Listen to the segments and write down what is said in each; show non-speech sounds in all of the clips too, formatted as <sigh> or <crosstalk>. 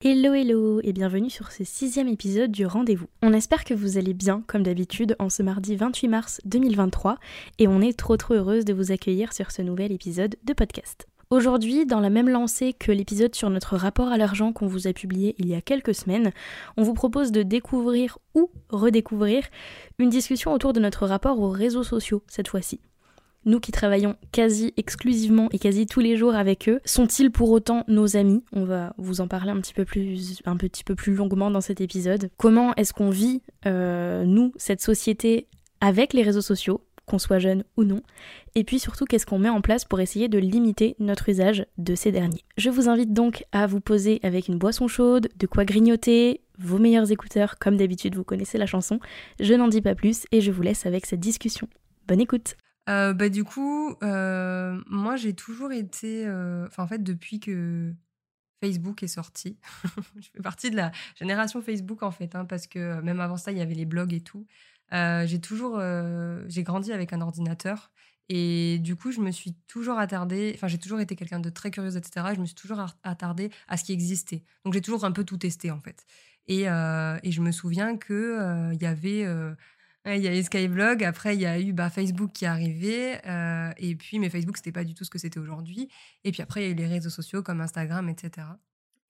Hello hello et bienvenue sur ce sixième épisode du rendez-vous. On espère que vous allez bien comme d'habitude en ce mardi 28 mars 2023 et on est trop trop heureuse de vous accueillir sur ce nouvel épisode de podcast. Aujourd'hui, dans la même lancée que l'épisode sur notre rapport à l'argent qu'on vous a publié il y a quelques semaines, on vous propose de découvrir ou redécouvrir une discussion autour de notre rapport aux réseaux sociaux cette fois-ci. Nous qui travaillons quasi exclusivement et quasi tous les jours avec eux, sont-ils pour autant nos amis? On va vous en parler un petit peu plus, longuement dans cet épisode. Comment est-ce qu'on vit, euh, nous, cette société avec les réseaux sociaux qu'on soit jeune ou non, et puis surtout qu'est-ce qu'on met en place pour essayer de limiter notre usage de ces derniers? Je vous invite donc à vous poser avec une boisson chaude, de quoi grignoter, vos meilleurs écouteurs, comme d'habitude vous connaissez la chanson, je n'en dis pas plus et je vous laisse avec cette discussion. Bonne écoute euh, bah, du coup, euh, moi j'ai toujours été. Euh, en fait, depuis que Facebook est sorti, <laughs> je fais partie de la génération Facebook en fait, hein, parce que même avant ça, il y avait les blogs et tout. J'ai toujours, j'ai grandi avec un ordinateur et du coup, je me suis toujours attardée, enfin, j'ai toujours été quelqu'un de très curieuse, etc. je me suis toujours attardée à ce qui existait. Donc, j'ai toujours un peu tout testé, en fait. Et, et je me souviens qu'il il y avait. Il y a eu Skyblog, après il y a eu bah, Facebook qui est arrivé, et puis mais Facebook c'était pas du tout ce que c'était aujourd'hui. Et puis après il y a eu les réseaux sociaux comme Instagram, etc.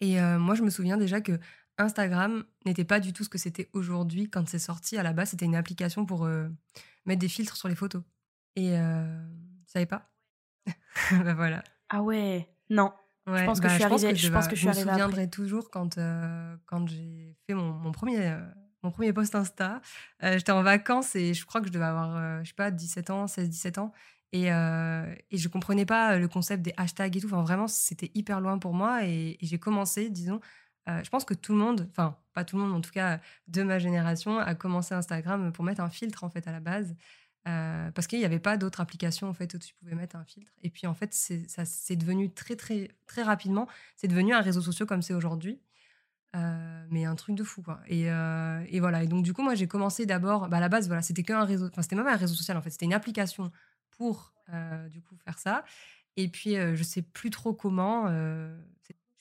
Et moi je me souviens déjà que Instagram n'était pas du tout ce que c'était aujourd'hui quand c'est sorti. À la base, c'était une application pour euh, mettre des filtres sur les photos. Et euh, tu savais pas? <laughs> Bah voilà. Ah ouais, non. je pense que bah, je suis arrivée. Je, pense que je, me souviendrai toujours quand, euh, quand j'ai fait mon, mon premier, mon premier post Insta. J'étais en vacances et je crois que je devais avoir, je sais pas, 17 ans, 16-17 ans. Et, et je comprenais pas le concept des hashtags et tout. Enfin, vraiment, c'était hyper loin pour moi. et j'ai commencé, disons, euh, je pense que tout le monde, enfin pas tout le monde, en tout cas de ma génération, a commencé Instagram pour mettre un filtre en fait à la base. Euh, parce qu'il n'y avait pas d'autres applications en fait où tu pouvais mettre un filtre. Et puis en fait, ça c'est devenu très très très rapidement, c'est devenu un réseau social comme c'est aujourd'hui. Euh, mais un truc de fou quoi. Et, et, voilà. Et donc du coup, moi j'ai commencé d'abord, bah, à la base voilà, c'était qu'un réseau, enfin c'était même un réseau social en fait, c'était une application pour du coup faire ça. Et puis je sais plus trop comment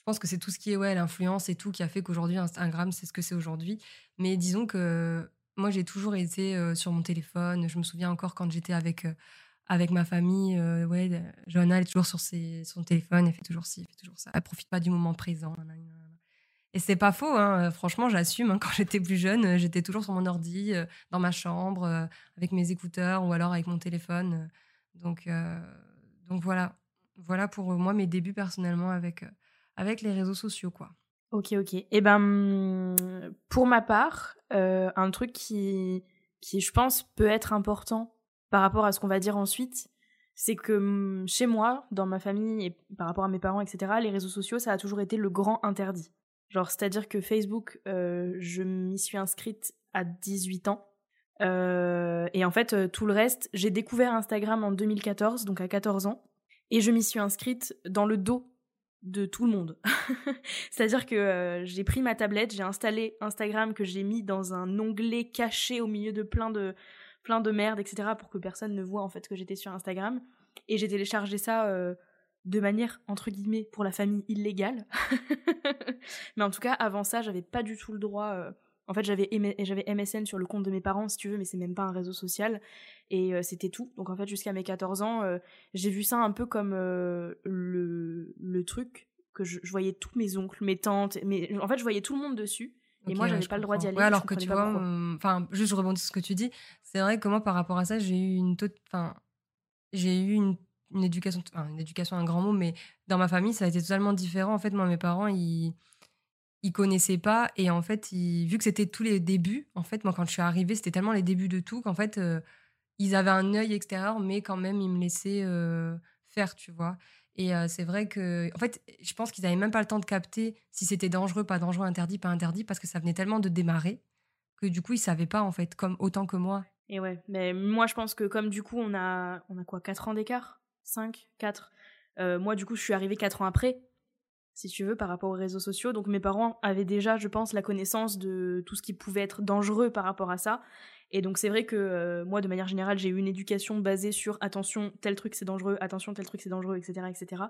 je pense que c'est tout ce qui est ouais, l'influence et tout qui a fait qu'aujourd'hui Instagram c'est ce que c'est aujourd'hui. Mais disons que moi j'ai toujours été euh, sur mon téléphone. Je me souviens encore quand j'étais avec euh, avec ma famille, euh, ouais, Johanna elle est toujours sur ses, son téléphone, elle fait toujours ci, elle fait toujours ça. Elle profite pas du moment présent. Et c'est pas faux, hein. franchement, j'assume. Hein, <laughs> quand j'étais plus jeune, j'étais toujours sur mon ordi, dans ma chambre, avec mes écouteurs ou alors avec mon téléphone. Donc, donc voilà, voilà pour moi mes débuts personnellement avec avec les réseaux sociaux, quoi. Ok, ok. Et eh ben, pour ma part, euh, un truc qui, qui, je pense, peut être important par rapport à ce qu'on va dire ensuite, c'est que mm, chez moi, dans ma famille et par rapport à mes parents, etc., les réseaux sociaux, ça a toujours été le grand interdit. Genre, c'est-à-dire que Facebook, euh, je m'y suis inscrite à 18 ans. Euh, et en fait, tout le reste, j'ai découvert Instagram en 2014, donc à 14 ans. Et je m'y suis inscrite dans le dos de tout le monde. <laughs> C'est-à-dire que euh, j'ai pris ma tablette, j'ai installé Instagram que j'ai mis dans un onglet caché au milieu de plein de plein de merde, etc. pour que personne ne voit en fait que j'étais sur Instagram. Et j'ai téléchargé ça euh, de manière entre guillemets pour la famille illégale. <laughs> mais en tout cas, avant ça, j'avais pas du tout le droit. Euh, en fait, j'avais j'avais MSN sur le compte de mes parents, si tu veux, mais c'est même pas un réseau social. Et euh, c'était tout. Donc en fait, jusqu'à mes 14 ans, euh, j'ai vu ça un peu comme le, le truc que je, voyais tous mes oncles, mes tantes, mais en fait, je voyais tout le monde dessus. Et moi, j'avais pas le droit d'y aller. Ouais, alors que tu vois, enfin, juste je rebondis sur ce que tu dis. C'est vrai que moi, par rapport à ça, j'ai eu une, enfin, j'ai eu une une éducation, enfin, une éducation, un grand mot, mais dans ma famille, ça a été totalement différent. En fait, moi, mes parents, ils, ils connaissaient pas. Et en fait, vu que c'était tous les débuts, en fait, moi, quand je suis arrivée, c'était tellement les débuts de tout qu'en fait, euh, ils avaient un œil extérieur, mais quand même, ils me laissaient euh, faire, tu vois. Et euh, c'est vrai que, en fait, je pense qu'ils n'avaient même pas le temps de capter si c'était dangereux, pas dangereux, interdit, pas interdit, parce que ça venait tellement de démarrer que du coup, ils savaient pas, en fait, comme autant que moi. Et ouais, mais moi, je pense que comme du coup, on a, on a quoi, 4 ans d'écart? 5, 4 Moi, du coup, je suis arrivée 4 ans après, si tu veux, par rapport aux réseaux sociaux. Donc mes parents avaient déjà, je pense, la connaissance de tout ce qui pouvait être dangereux par rapport à ça. Et donc c'est vrai que euh, moi, de manière générale, j'ai eu une éducation basée sur attention, tel truc c'est dangereux, attention, tel truc c'est dangereux, etc., etc.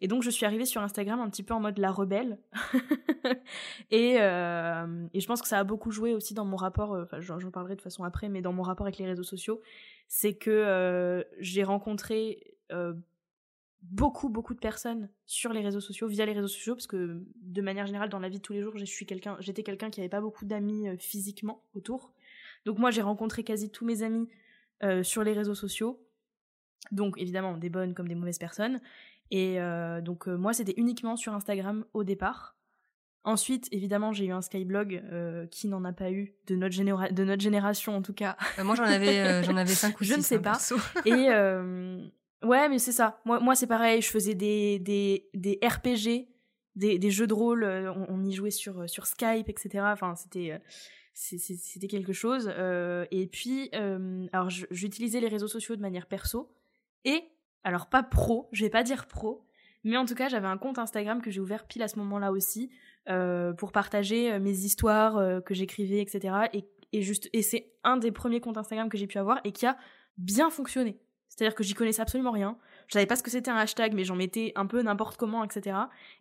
Et donc je suis arrivée sur Instagram un petit peu en mode la rebelle. <laughs> et, euh, et, je pense que ça a beaucoup joué aussi dans mon rapport, euh, enfin j'en parlerai de façon après, mais dans mon rapport avec les réseaux sociaux, c'est que j'ai rencontré beaucoup beaucoup de personnes sur les réseaux sociaux via les réseaux sociaux parce que de manière générale dans la vie de tous les jours je suis quelqu'un j'étais quelqu'un qui avait pas beaucoup d'amis physiquement autour donc moi, j'ai rencontré quasi tous mes amis euh, sur les réseaux sociaux. Donc évidemment, des bonnes comme des mauvaises personnes. Et euh, donc euh, moi, c'était uniquement sur Instagram au départ. Ensuite, évidemment, j'ai eu un Skyblog qui n'en a pas eu de notre, de notre génération en tout cas. moi, j'en avais, j'en avais cinq <laughs> ou six. Je ne sais pas. Et <laughs> ouais, mais c'est ça. Moi, moi c'est pareil. Je faisais des, des, des RPG, des, des, jeux de rôle. On, on, y jouait sur, sur Skype, etc. Enfin, c'était c'était quelque chose. Euh, et puis, euh, alors j'utilisais les réseaux sociaux de manière perso. Et, alors pas pro, je vais pas dire pro, mais en tout cas, j'avais un compte Instagram que j'ai ouvert pile à ce moment-là aussi, euh, pour partager mes histoires que j'écrivais, etc. Et, et, et c'est un des premiers comptes Instagram que j'ai pu avoir et qui a bien fonctionné. C'est-à-dire que j'y connaissais absolument rien. Je savais pas ce que c'était un hashtag, mais j'en mettais un peu n'importe comment, etc.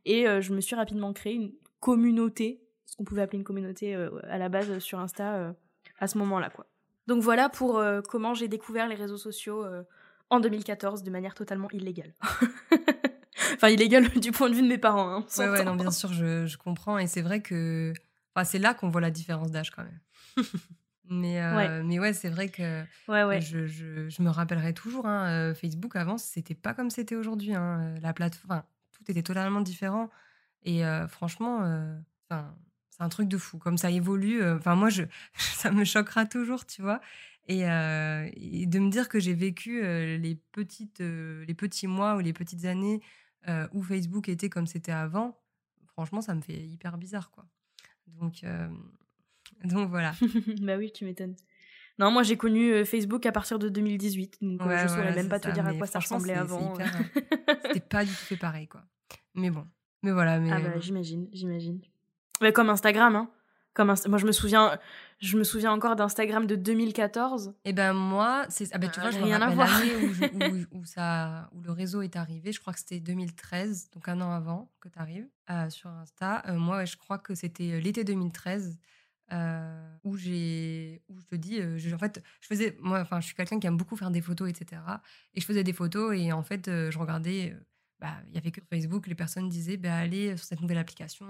Et je me suis rapidement créé une communauté ce qu'on pouvait appeler une communauté euh, à la base sur Insta euh, à ce moment-là, quoi. Donc voilà pour euh, comment j'ai découvert les réseaux sociaux en 2014 de manière totalement illégale. <laughs> enfin, illégale du point de vue de mes parents. Hein, ouais, ouais, non, bien sûr, je, je comprends. Et c'est vrai que enfin, c'est là qu'on voit la différence d'âge quand même. <laughs> mais, ouais. mais ouais, c'est vrai que ouais, ouais. Je, je, je, me rappellerai toujours. Hein, Facebook avant, c'était pas comme c'était aujourd'hui. Hein, la plateforme, tout était totalement différent. Et franchement, c'est un truc de fou. Comme ça évolue, euh, enfin, moi, je, <laughs> ça me choquera toujours, tu vois. Et, euh, de me dire que j'ai vécu euh, les, petites, les petits mois ou les petites années où Facebook était comme c'était avant, franchement, ça me fait hyper bizarre, quoi. Donc, <laughs> donc voilà. <laughs> bah oui, tu m'étonnes. Non, moi j'ai connu Facebook à partir de 2018, donc je ne saurais même pas te dire à quoi ça ressemblait avant. <laughs> C'était pas du tout fait pareil, quoi. Mais bon, mais voilà. Mais... Ah bah j'imagine, j'imagine comme Instagram, hein. Comme moi, je me souviens, je me souviens encore d'Instagram de 2014. Et eh ben moi, c'est ah ben tu vois, je rien à voir. où, où, ça, où le réseau est arrivé. Je crois que c'était 2013, donc un an avant que tu arrives euh, sur Insta. Euh, moi, je crois que c'était euh, l'été 2013. Où j'ai où je te dis en fait je faisais moi enfin je suis quelqu'un qui aime beaucoup faire des photos etc et je faisais des photos et en fait je regardais bah, il y avait que Facebook, les personnes disaient bah, allez sur cette nouvelle application,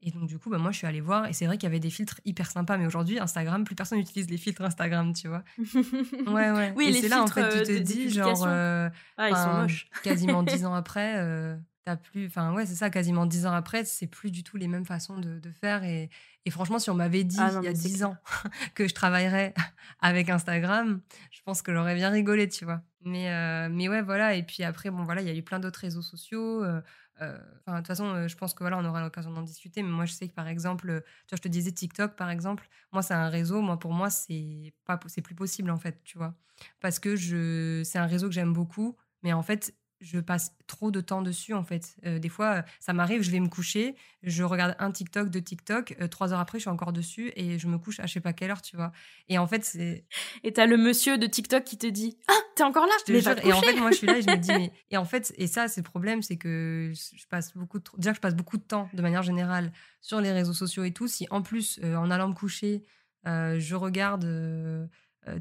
et donc du coup, bah, moi je suis allée voir, et c'est vrai qu'il y avait des filtres hyper sympas, mais aujourd'hui, Instagram, plus personne n'utilise les filtres Instagram, tu vois. <laughs> ouais, ouais. Oui, et c'est là, en fait, tu te dis, genre, euh, ah, ils sont moches. quasiment dix <laughs> ans après, euh, t'as plus, enfin ouais, c'est ça, quasiment dix ans après, c'est plus du tout les mêmes façons de, de faire, et, et, franchement, si on m'avait dit ah, il y a dix ans <laughs> que je travaillerais <laughs> avec Instagram, je pense que j'aurais bien rigolé, tu vois. Mais, euh, mais ouais, voilà. Et puis après, bon, voilà, il y a eu plein d'autres réseaux sociaux. Euh, euh, de toute façon, je pense que voilà, on aura l'occasion d'en discuter. Mais moi, je sais que par exemple, tu vois, je te disais TikTok, par exemple. Moi, c'est un réseau. Moi, pour moi, c'est pas, c'est plus possible en fait, tu vois, parce que je, c'est un réseau que j'aime beaucoup. Mais en fait, je passe trop de temps dessus en fait. Euh, des fois, ça m'arrive, je vais me coucher, je regarde un TikTok, deux TikTok, euh, trois heures après, je suis encore dessus et je me couche à je sais pas quelle heure, tu vois. Et en fait, c'est. Et t'as le monsieur de TikTok qui te dit Ah, t'es encore là mais Et en fait, moi, je suis là et je me dis <laughs> mais et en fait, et ça, c'est le problème, c'est que je passe beaucoup de déjà je passe beaucoup de temps de manière générale sur les réseaux sociaux et tout. Si en plus, euh, en allant me coucher, je regarde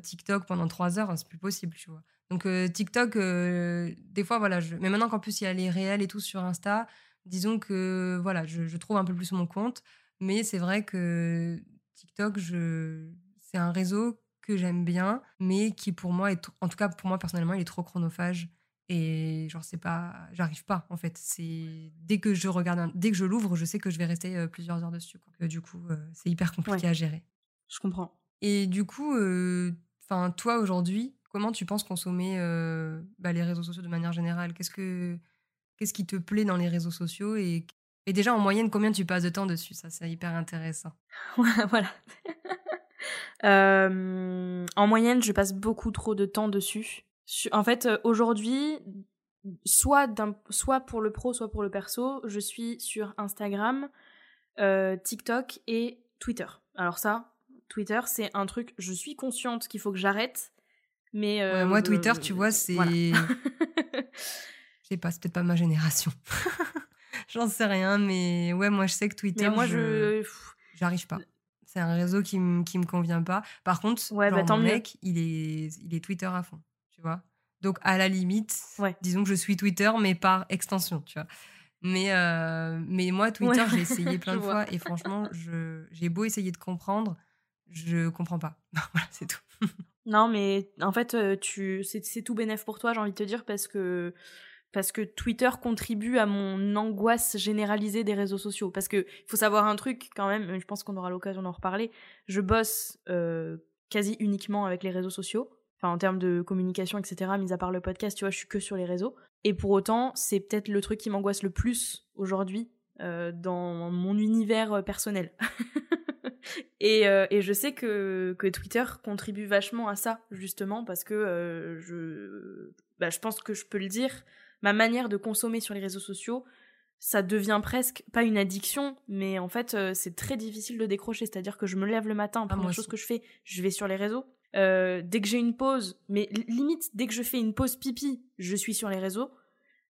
TikTok pendant trois heures, c'est plus possible, tu vois. Donc euh, TikTok, euh, des fois, voilà, je... mais maintenant qu'en plus il y a les réels et tout sur Insta, disons que voilà, je, trouve un peu plus mon compte. Mais c'est vrai que TikTok, je... c'est un réseau que j'aime bien, mais qui pour moi, est en tout cas pour moi personnellement, il est trop chronophage. Et genre, c'est pas. J'arrive pas, en fait. C'est dès que je regarde, dès que je l'ouvre, je sais que je vais rester plusieurs heures dessus. du coup, c'est hyper compliqué à gérer. Je comprends. Et du coup, enfin, toi aujourd'hui, comment tu penses consommer bah, les réseaux sociaux de manière générale? Qu'est-ce que qu'est-ce qui te plaît dans les réseaux sociaux et, et déjà en moyenne, combien tu passes de temps dessus? Ça, c'est hyper intéressant. <laughs> voilà. <laughs> en moyenne, je passe beaucoup trop de temps dessus. En fait, aujourd'hui, soit, soit pour le pro, soit pour le perso, je suis sur Instagram, TikTok et Twitter. Alors ça, Twitter, c'est un truc, je suis consciente qu'il faut que j'arrête, mais... moi, Twitter, tu vois, c'est... <laughs> je sais pas, c'est peut-être pas ma génération. <laughs> J'en sais rien, mais ouais, moi, je sais que Twitter, moi, je... J'arrive pas. C'est un réseau qui, qui me convient pas. Par contre, ouais, bah, mon mec, il est, il est Twitter à fond, tu vois. Donc, à la limite, disons que je suis Twitter, mais par extension, tu vois. Mais, euh, mais moi, Twitter, j'ai essayé <laughs> plein de fois et franchement, j'ai beau essayer de comprendre, je comprends pas. <laughs> voilà, c'est tout. non, mais en fait, euh, tu, c'est tout bénéf pour toi, j'ai envie de te dire, parce que, parce que Twitter contribue à mon angoisse généralisée des réseaux sociaux. Parce que faut savoir un truc quand même, je pense qu'on aura l'occasion d'en reparler. Je bosse euh, quasi uniquement avec les réseaux sociaux. Enfin, en termes de communication, etc., mis à part le podcast, tu vois, je suis que sur les réseaux. Et pour autant, c'est peut-être le truc qui m'angoisse le plus aujourd'hui euh, dans mon univers personnel. <laughs> Euh, et, je sais que, que, Twitter contribue vachement à ça, justement, parce que euh, je, bah, je pense que je peux le dire, ma manière de consommer sur les réseaux sociaux, ça devient presque, pas une addiction, mais en fait, euh, c'est très difficile de décrocher. C'est-à-dire que je me lève le matin, la ah, première chose que je fais, je vais sur les réseaux. dès que j'ai une pause, mais limite, dès que je fais une pause pipi, je suis sur les réseaux.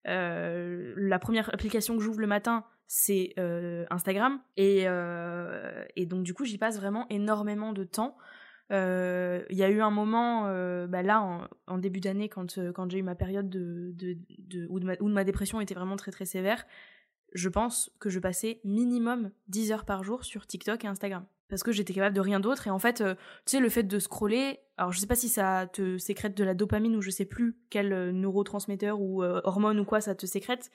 la première application que j'ouvre le matin, c'est euh, Instagram. Euh, et, donc, du coup, j'y passe vraiment énormément de temps. Euh, il y a eu un moment, bah là, en, début d'année, quand, quand j'ai eu ma période de, de, où, ma, où ma dépression était vraiment très très sévère, je pense que je passais minimum 10 heures par jour sur TikTok et Instagram. Parce que j'étais capable de rien d'autre. Et en fait, tu sais, le fait de scroller, alors je sais pas si ça te sécrète de la dopamine ou je sais plus quel neurotransmetteur ou hormone ou quoi ça te sécrète.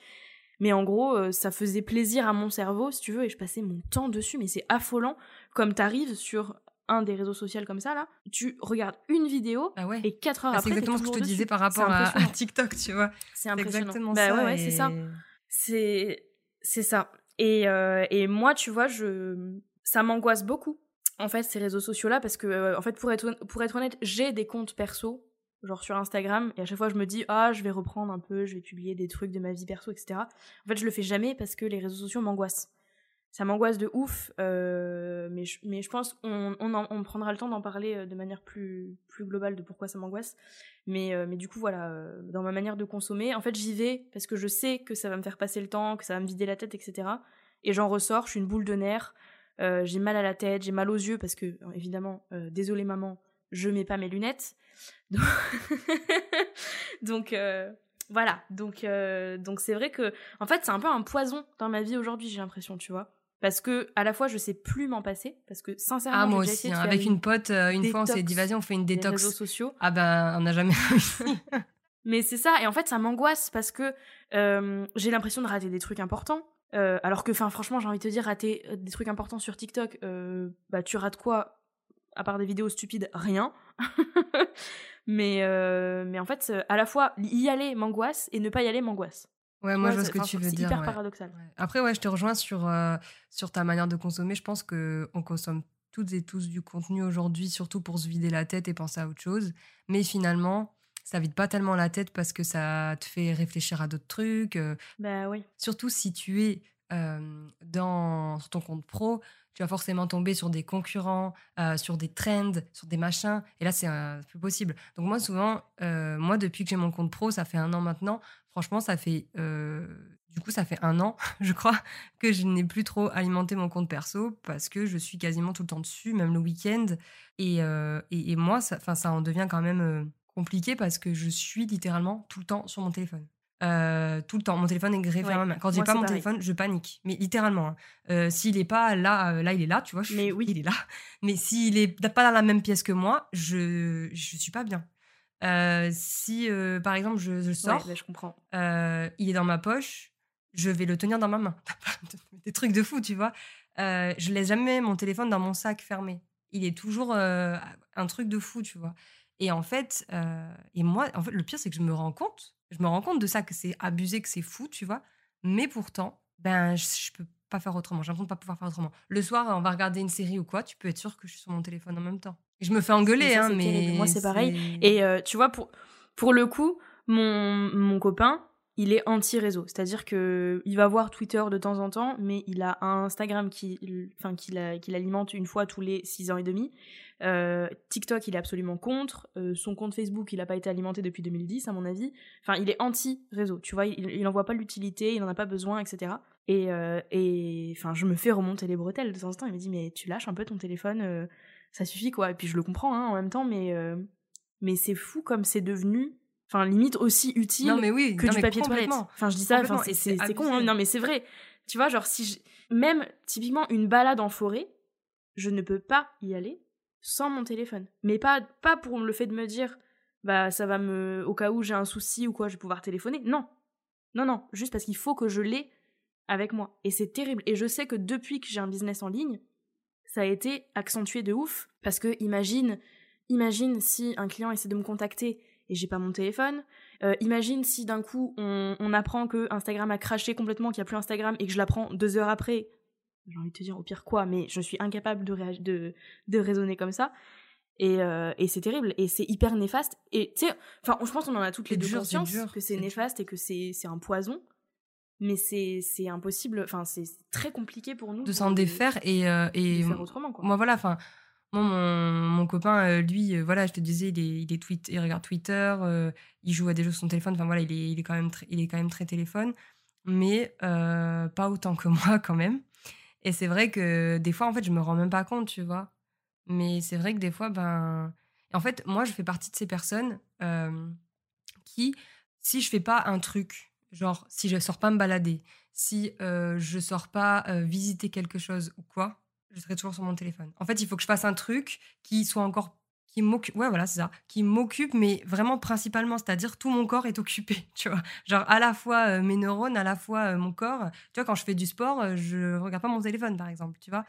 Mais en gros, euh, ça faisait plaisir à mon cerveau, si tu veux, et je passais mon temps dessus. Mais c'est affolant. Comme t'arrives sur un des réseaux sociaux comme ça, là, tu regardes une vidéo ah et quatre heures bah, après. C'est exactement ce que je te disais par rapport à, TikTok, tu vois. C'est Exactement bah, ça. Ouais, ouais, c'est ça. C'est, c'est ça. Et, euh, et moi, tu vois, je, ça m'angoisse beaucoup en fait ces réseaux sociaux là parce que euh, en fait pour être pour être honnête j'ai des comptes perso genre sur Instagram, et à chaque fois je me dis ah je vais reprendre un peu, je vais publier des trucs de ma vie perso, etc. En fait je le fais jamais parce que les réseaux sociaux m'angoissent. Ça m'angoisse de ouf, euh, mais, je, mais je pense qu'on on, prendra le temps d'en parler euh, de manière plus, plus globale de pourquoi ça m'angoisse. Mais, euh, mais du coup voilà, dans ma manière de consommer, en fait j'y vais parce que je sais que ça va me faire passer le temps, que ça va me vider la tête, etc. Et j'en ressors, je suis une boule de nerfs, j'ai mal à la tête, j'ai mal aux yeux parce que évidemment, désolé maman, je mets pas mes lunettes. <laughs> Donc, euh, voilà. Donc, euh, donc c'est vrai que, en fait, c'est un peu un poison dans ma vie aujourd'hui, j'ai l'impression, tu vois. Parce que à la fois je sais plus m'en passer parce que sincèrement ah, moi aussi hein. avec une pote euh, une fois on s'est dit vas-y on fait une détox réseaux sociaux ah ben on n'a jamais <laughs> réussi mais c'est ça et en fait ça m'angoisse parce que j'ai l'impression de rater des trucs importants alors que enfin franchement j'ai envie de te dire rater des trucs importants sur TikTok bah tu rates quoi? À part des vidéos stupides, rien. <laughs> mais, euh, mais en fait, à la fois, y aller m'angoisse et ne pas y aller m'angoisse. Ouais, moi je vois ce que tu veux dire. C'est hyper paradoxal. Après, ouais, je te rejoins sur, euh, sur ta manière de consommer. Je pense qu'on consomme toutes et tous du contenu aujourd'hui, surtout pour se vider la tête et penser à autre chose. Mais finalement, ça vide pas tellement la tête parce que ça te fait réfléchir à d'autres trucs. Euh. Bah oui. Surtout si tu es dans, sur ton compte pro, tu vas forcément tomber sur des concurrents, euh, sur des trends, sur des machins. Et là, c'est plus possible. Donc moi, souvent, euh, moi, depuis que j'ai mon compte pro, ça fait un an maintenant. Franchement, ça fait, euh, du coup, ça fait un an, <laughs> je crois, que je n'ai plus trop alimenté mon compte perso parce que je suis quasiment tout le temps dessus, même le week-end. Et, et, moi, ça, ça en devient quand même compliqué parce que je suis littéralement tout le temps sur mon téléphone. Euh, tout le temps. Mon téléphone est greffé à ma main. Quand j'ai pas mon téléphone, je panique. Mais littéralement. Hein. Euh, s'il est pas là, euh, là il est là, tu vois. mais oui, il est là. Mais s'il est pas dans la même pièce que moi, je je suis pas bien. Si, par exemple, je, je sors, Ouais, bah, je comprends. il est dans ma poche, je vais le tenir dans ma main. <laughs> Des trucs de fou, tu vois. Je laisse jamais mon téléphone dans mon sac fermé. Il est toujours un truc de fou, tu vois. Et en fait, et moi, en fait, le pire, c'est que je me rends compte, je me rends compte de ça, que c'est abusé, que c'est fou, tu vois. Mais pourtant, ben, je, je peux pas faire autrement. J'ai l'impression de pas pouvoir faire autrement. Le soir, on va regarder une série ou quoi, tu peux être sûr que je suis sur mon téléphone en même temps. Je me fais engueuler, ça, hein, mais terrible. Moi, c'est pareil. Et euh, tu vois, pour, pour le coup, mon, mon copain, il est anti-réseau. C'est-à-dire que il va voir Twitter de temps en temps, mais il a un Instagram qui, enfin, qu'il a- qu'il alimente une fois tous les 6 ans et demi. Euh, TikTok, il est absolument contre. Euh, son compte Facebook, il n'a pas été alimenté depuis 2010, à mon avis. Enfin, il est anti-réseau. Tu vois, il, il en voit pas l'utilité, il n'en a pas besoin, etc. Et, euh, et enfin, je me fais remonter les bretelles de temps en temps. Il me dit, mais tu lâches un peu ton téléphone, ça suffit quoi. Et puis je le comprends hein, en même temps, mais, mais c'est fou comme c'est devenu, enfin, limite aussi utile Non, mais oui, que non, du mais papier toilette. Enfin, je dis ça, c'est con, hein. non, mais c'est vrai. Tu vois, genre, si je... même typiquement une balade en forêt, je ne peux pas y aller sans mon téléphone. Mais pas, pas pour le fait de me dire, bah, ça va me. Au cas où j'ai un souci ou quoi, je vais pouvoir téléphoner. Non. Non, non. Juste parce qu'il faut que je l'ai avec moi. Et c'est terrible. Et je sais que depuis que j'ai un business en ligne, ça a été accentué de ouf. Parce que imagine, imagine si un client essaie de me contacter et j'ai pas mon téléphone. Euh, imagine si d'un coup on, on apprend que Instagram a craché complètement, qu'il n'y a plus Instagram et que je l'apprends deux heures après. J'ai envie de te dire au pire quoi, mais je suis incapable de, de, de raisonner comme ça. Et, euh, et c'est terrible et c'est hyper néfaste. Et tu sais, enfin, je pense qu'on en a toutes les deux dur, conscience que c'est néfaste et que c'est un poison. Mais c'est impossible, enfin, c'est très compliqué pour nous de s'en défaire et, euh, de et faire autrement, quoi. moi voilà enfin moi mon, mon copain euh, lui euh, voilà je te disais il est, il est tweet il regarde Twitter il joue à des jeux sur son téléphone enfin voilà il est, il est quand même très, il est quand même très téléphone mais pas autant que <laughs> moi quand même et c'est vrai que des fois en fait je me rends même pas compte tu vois mais c'est vrai que des fois ben en fait moi je fais partie de ces personnes qui si je fais pas un truc genre si je sors pas me balader si euh, je sors pas visiter quelque chose ou quoi, je serai toujours sur mon téléphone. En fait, il faut que je fasse un truc qui soit encore qui m'occupe ouais voilà c'est ça qui m'occupe mais vraiment principalement c'est-à-dire tout mon corps est occupé <laughs> tu vois genre à la fois euh, mes neurones à la fois euh, mon corps tu vois quand je fais du sport euh, je regarde pas mon téléphone par exemple tu vois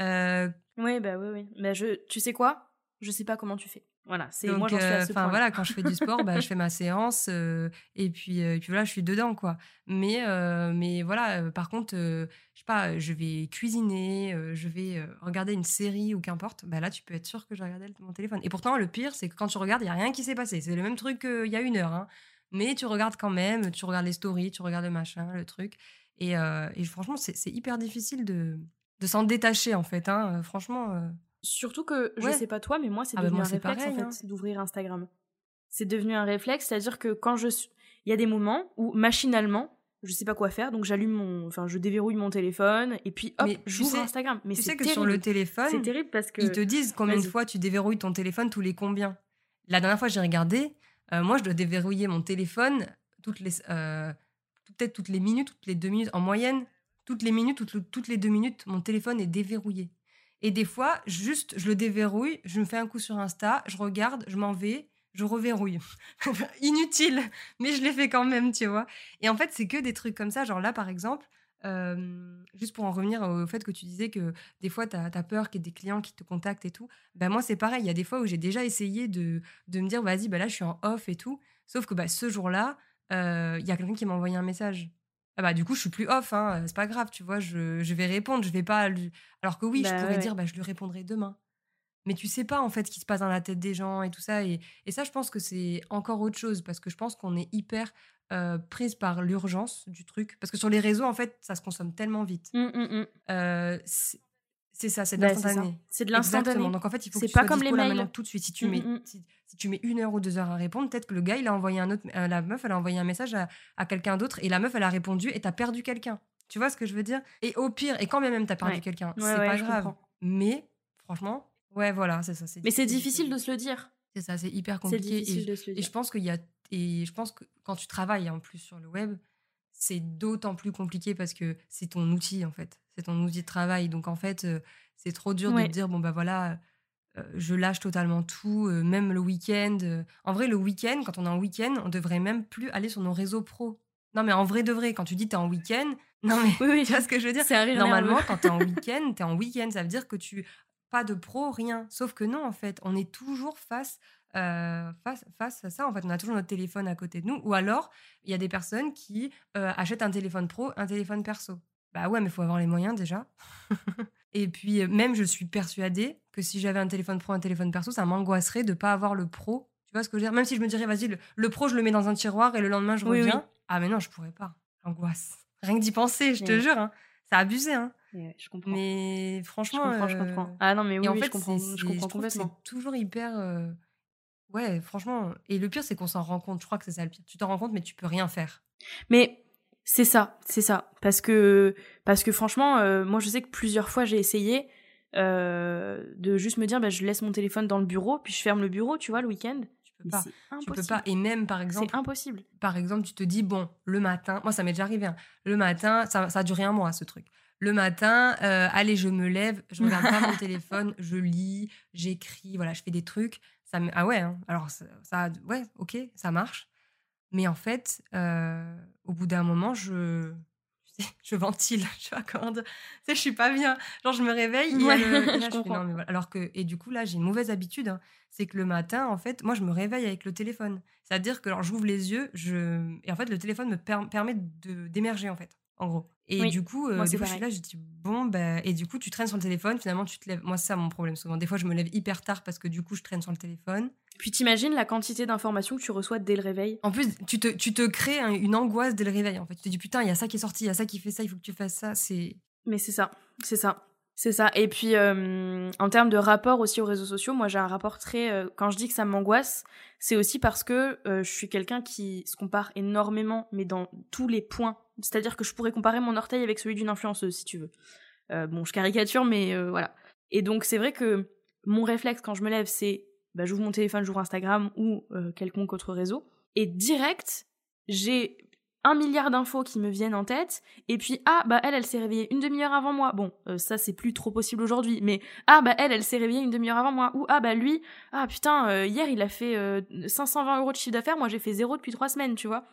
Euh, Oui, bah oui, oui. Mais je, tu sais quoi? Je sais pas comment tu fais. Voilà, c'est moi j'en suis à euh, ce enfin point. voilà, quand je fais du sport, bah, je fais <laughs> ma séance euh, et puis euh, et puis voilà, je suis dedans quoi. Mais euh, mais voilà, par contre, je sais pas, je vais cuisiner, je vais regarder une série ou qu'importe. Bah là, tu peux être sûr que je regardais mon téléphone. Et pourtant, le pire, c'est que quand tu regardes, il y a rien qui s'est passé. C'est le même truc qu'il y a une heure. hein. Mais tu regardes quand même, tu regardes les stories, tu regardes le machin, le truc. Et, et franchement, c'est hyper difficile de de s'en détacher en fait. hein. Franchement. Surtout que, je Ouais. sais pas toi, mais moi, c'est Ah bah devenu moi, un réflexe, pareil, en hein. d'ouvrir Instagram. C'est devenu un réflexe, c'est-à-dire que quand je suis... Il y a des moments où, machinalement, je sais pas quoi faire, donc j'allume mon... Enfin, je déverrouille mon téléphone, et puis, hop, j'ouvre Instagram. Mais tu sais que terrible. sur le téléphone, C'est terrible parce que... Ils te disent combien de fois tu déverrouilles ton téléphone, tous les combien. La dernière fois, j'ai regardé, euh, moi, je dois déverrouiller mon téléphone toutes les, euh, peut-être toutes les minutes, toutes les deux minutes. En moyenne, toutes les minutes, toutes les deux minutes, mon téléphone est déverrouillé. Et des fois, juste, je le déverrouille, je me fais un coup sur Insta, je regarde, je m'en vais, je reverrouille. <laughs> Inutile, mais je l'ai fait quand même, tu vois. Et en fait, c'est que des trucs comme ça. Genre là, par exemple, euh, juste pour en revenir au fait que tu disais que des fois, tu as, peur qu'il y ait des clients qui te contactent et tout. Ben moi, c'est pareil. Il y a des fois où j'ai déjà essayé de, me dire, vas-y, bah là, je suis en off et tout. Sauf que bah, ce jour-là, euh, il y a quelqu'un qui m'a envoyé un message. Ah bah, du coup, je suis plus off, hein, c'est pas grave, tu vois, je, je vais répondre, je vais pas lui... Alors que oui, Bah je pourrais ouais. dire, bah, je lui répondrai demain. Mais tu sais pas, en fait, ce qui se passe dans la tête des gens et tout ça. Et, et ça, je pense que c'est encore autre chose, parce que je pense qu'on est hyper euh, prise par l'urgence du truc. Parce que sur les réseaux, en fait, ça se consomme tellement vite. Hum, hum. Euh, c'est ça, c'est de Bah, l'instantané. C'est de l'instantané. Donc en fait, il faut que C'est tu pas sois comme les mails. maintenant tout de suite. Si tu, Mm, mets, mm, si, si tu mets une heure ou deux heures à répondre, peut-être que le gars, il a envoyé un autre, euh, la meuf, elle a envoyé un message à, à quelqu'un d'autre et la meuf, elle a répondu et t'as perdu quelqu'un. Tu vois ce que je veux dire? Et au pire, et quand même t'as perdu Ouais. quelqu'un, Ouais, c'est ouais, pas grave. comprends. Mais franchement, ouais, voilà, c'est ça. Mais c'est difficile de se le dire. C'est ça, c'est hyper compliqué. Et difficile je- de se le et dire. je pense qu'il y a et je pense que quand tu travailles en plus sur le web, c'est d'autant plus compliqué parce que c'est ton outil en fait, c'est ton outil de travail. Donc en fait, c'est trop dur de te dire bon bah voilà, je lâche totalement tout, même le week-end. En vrai, le week-end, quand on est en week-end, on devrait même plus aller sur nos réseaux pro. Non, mais en vrai de vrai, quand tu dis t'es en week-end, <laughs> non mais oui, oui. tu vois ce que je veux dire? Normalement, quand t'es en <laughs> week-end, t'es en week-end, ça veut dire que tu pas de pro, rien. Sauf que non, en fait, on est toujours face euh, face, face à ça, en fait, on a toujours notre téléphone à côté de nous. Ou alors, il y a des personnes qui euh, achètent un téléphone pro, un téléphone perso. Bah ouais, mais il faut avoir les moyens déjà. <laughs> et puis, euh, même, je suis persuadée que si j'avais un téléphone pro, un téléphone perso, ça m'angoisserait de pas avoir le pro. Tu vois ce que je veux dire? Même si je me dirais, vas-y, le, pro, je le mets dans un tiroir et le lendemain, je reviens. Ah, mais non, je pourrais pas. Angoisse. Rien que d'y penser, je te jure. Hein. Ça a abusé. Hein. je comprends. Mais franchement. Je comprends, je comprends. Ah non, mais oui, en fait, je comprends, je comprends complètement. C'est toujours hyper. Ouais, franchement. Et le pire, c'est qu'on s'en rend compte. Je crois que c'est ça le pire. Tu t'en rends compte, mais tu peux rien faire. Mais c'est ça, c'est ça. Parce que, parce que franchement, euh, moi, je sais que plusieurs fois, j'ai essayé euh, de juste me dire, bah, je laisse mon téléphone dans le bureau, puis je ferme le bureau, tu vois, le week-end. Tu peux pas. Tu peux pas. Et même, par exemple. C'est impossible. Par exemple, tu te dis, bon, le matin, moi, ça m'est déjà arrivé. Hein. Le matin, ça, ça a duré un mois, ce truc le matin, euh, allez, je me lève, je regarde pas mon <laughs> téléphone, je lis, j'écris, voilà, je fais des trucs ah ouais, hein. alors ça, ouais, ok, ça marche. Mais en fait, euh, au bout d'un moment, je, <laughs> je ventile, <laughs> je comment dire. Tu sais, je suis pas bien. Genre, je me réveille et, Alors que, et du coup, là, j'ai une mauvaise habitude. Hein. C'est que le matin, en fait, moi, je me réveille avec le téléphone. C'est-à-dire que, alors, j'ouvre les yeux, je... et en fait, le téléphone me permet d'émerger, en fait, en gros. Et du coup, euh, des fois, je suis là, je dis bon, bah, et du coup, tu traînes sur le téléphone, finalement, tu te lèves. Moi, c'est ça mon problème souvent. Des fois, je me lève hyper tard parce que du coup, je traîne sur le téléphone. Puis t'imagines la quantité d'informations que tu reçois dès le réveil. En plus, tu te, tu te crées une angoisse dès le réveil. En fait, tu te dis putain, il y a ça qui est sorti, il y a ça qui fait ça, il faut que tu fasses ça. C'est. Mais c'est ça, c'est ça. C'est ça. Et puis, euh, en termes de rapport aussi aux réseaux sociaux, moi j'ai un rapport très. Euh, quand je dis que ça m'angoisse, c'est aussi parce que je suis quelqu'un qui se compare énormément, mais dans tous les points c'est-à-dire que je pourrais comparer mon orteil avec celui d'une influenceuse, si tu veux. Euh, bon, je caricature, mais euh, voilà. Et donc, c'est vrai que mon réflexe quand je me lève, c'est bah, j'ouvre mon téléphone, j'ouvre Instagram ou euh, quelconque autre réseau. Et direct, j'ai un milliard d'infos qui me viennent en tête. Et puis, ah, bah elle, elle s'est réveillée une demi-heure avant moi. Bon, ça, c'est plus trop possible aujourd'hui. Mais, ah, bah elle, elle s'est réveillée une demi-heure avant moi. Ou, ah, bah lui, ah putain, hier, il a fait 520 euros de chiffre d'affaires. Moi, j'ai fait zéro depuis trois semaines, tu vois.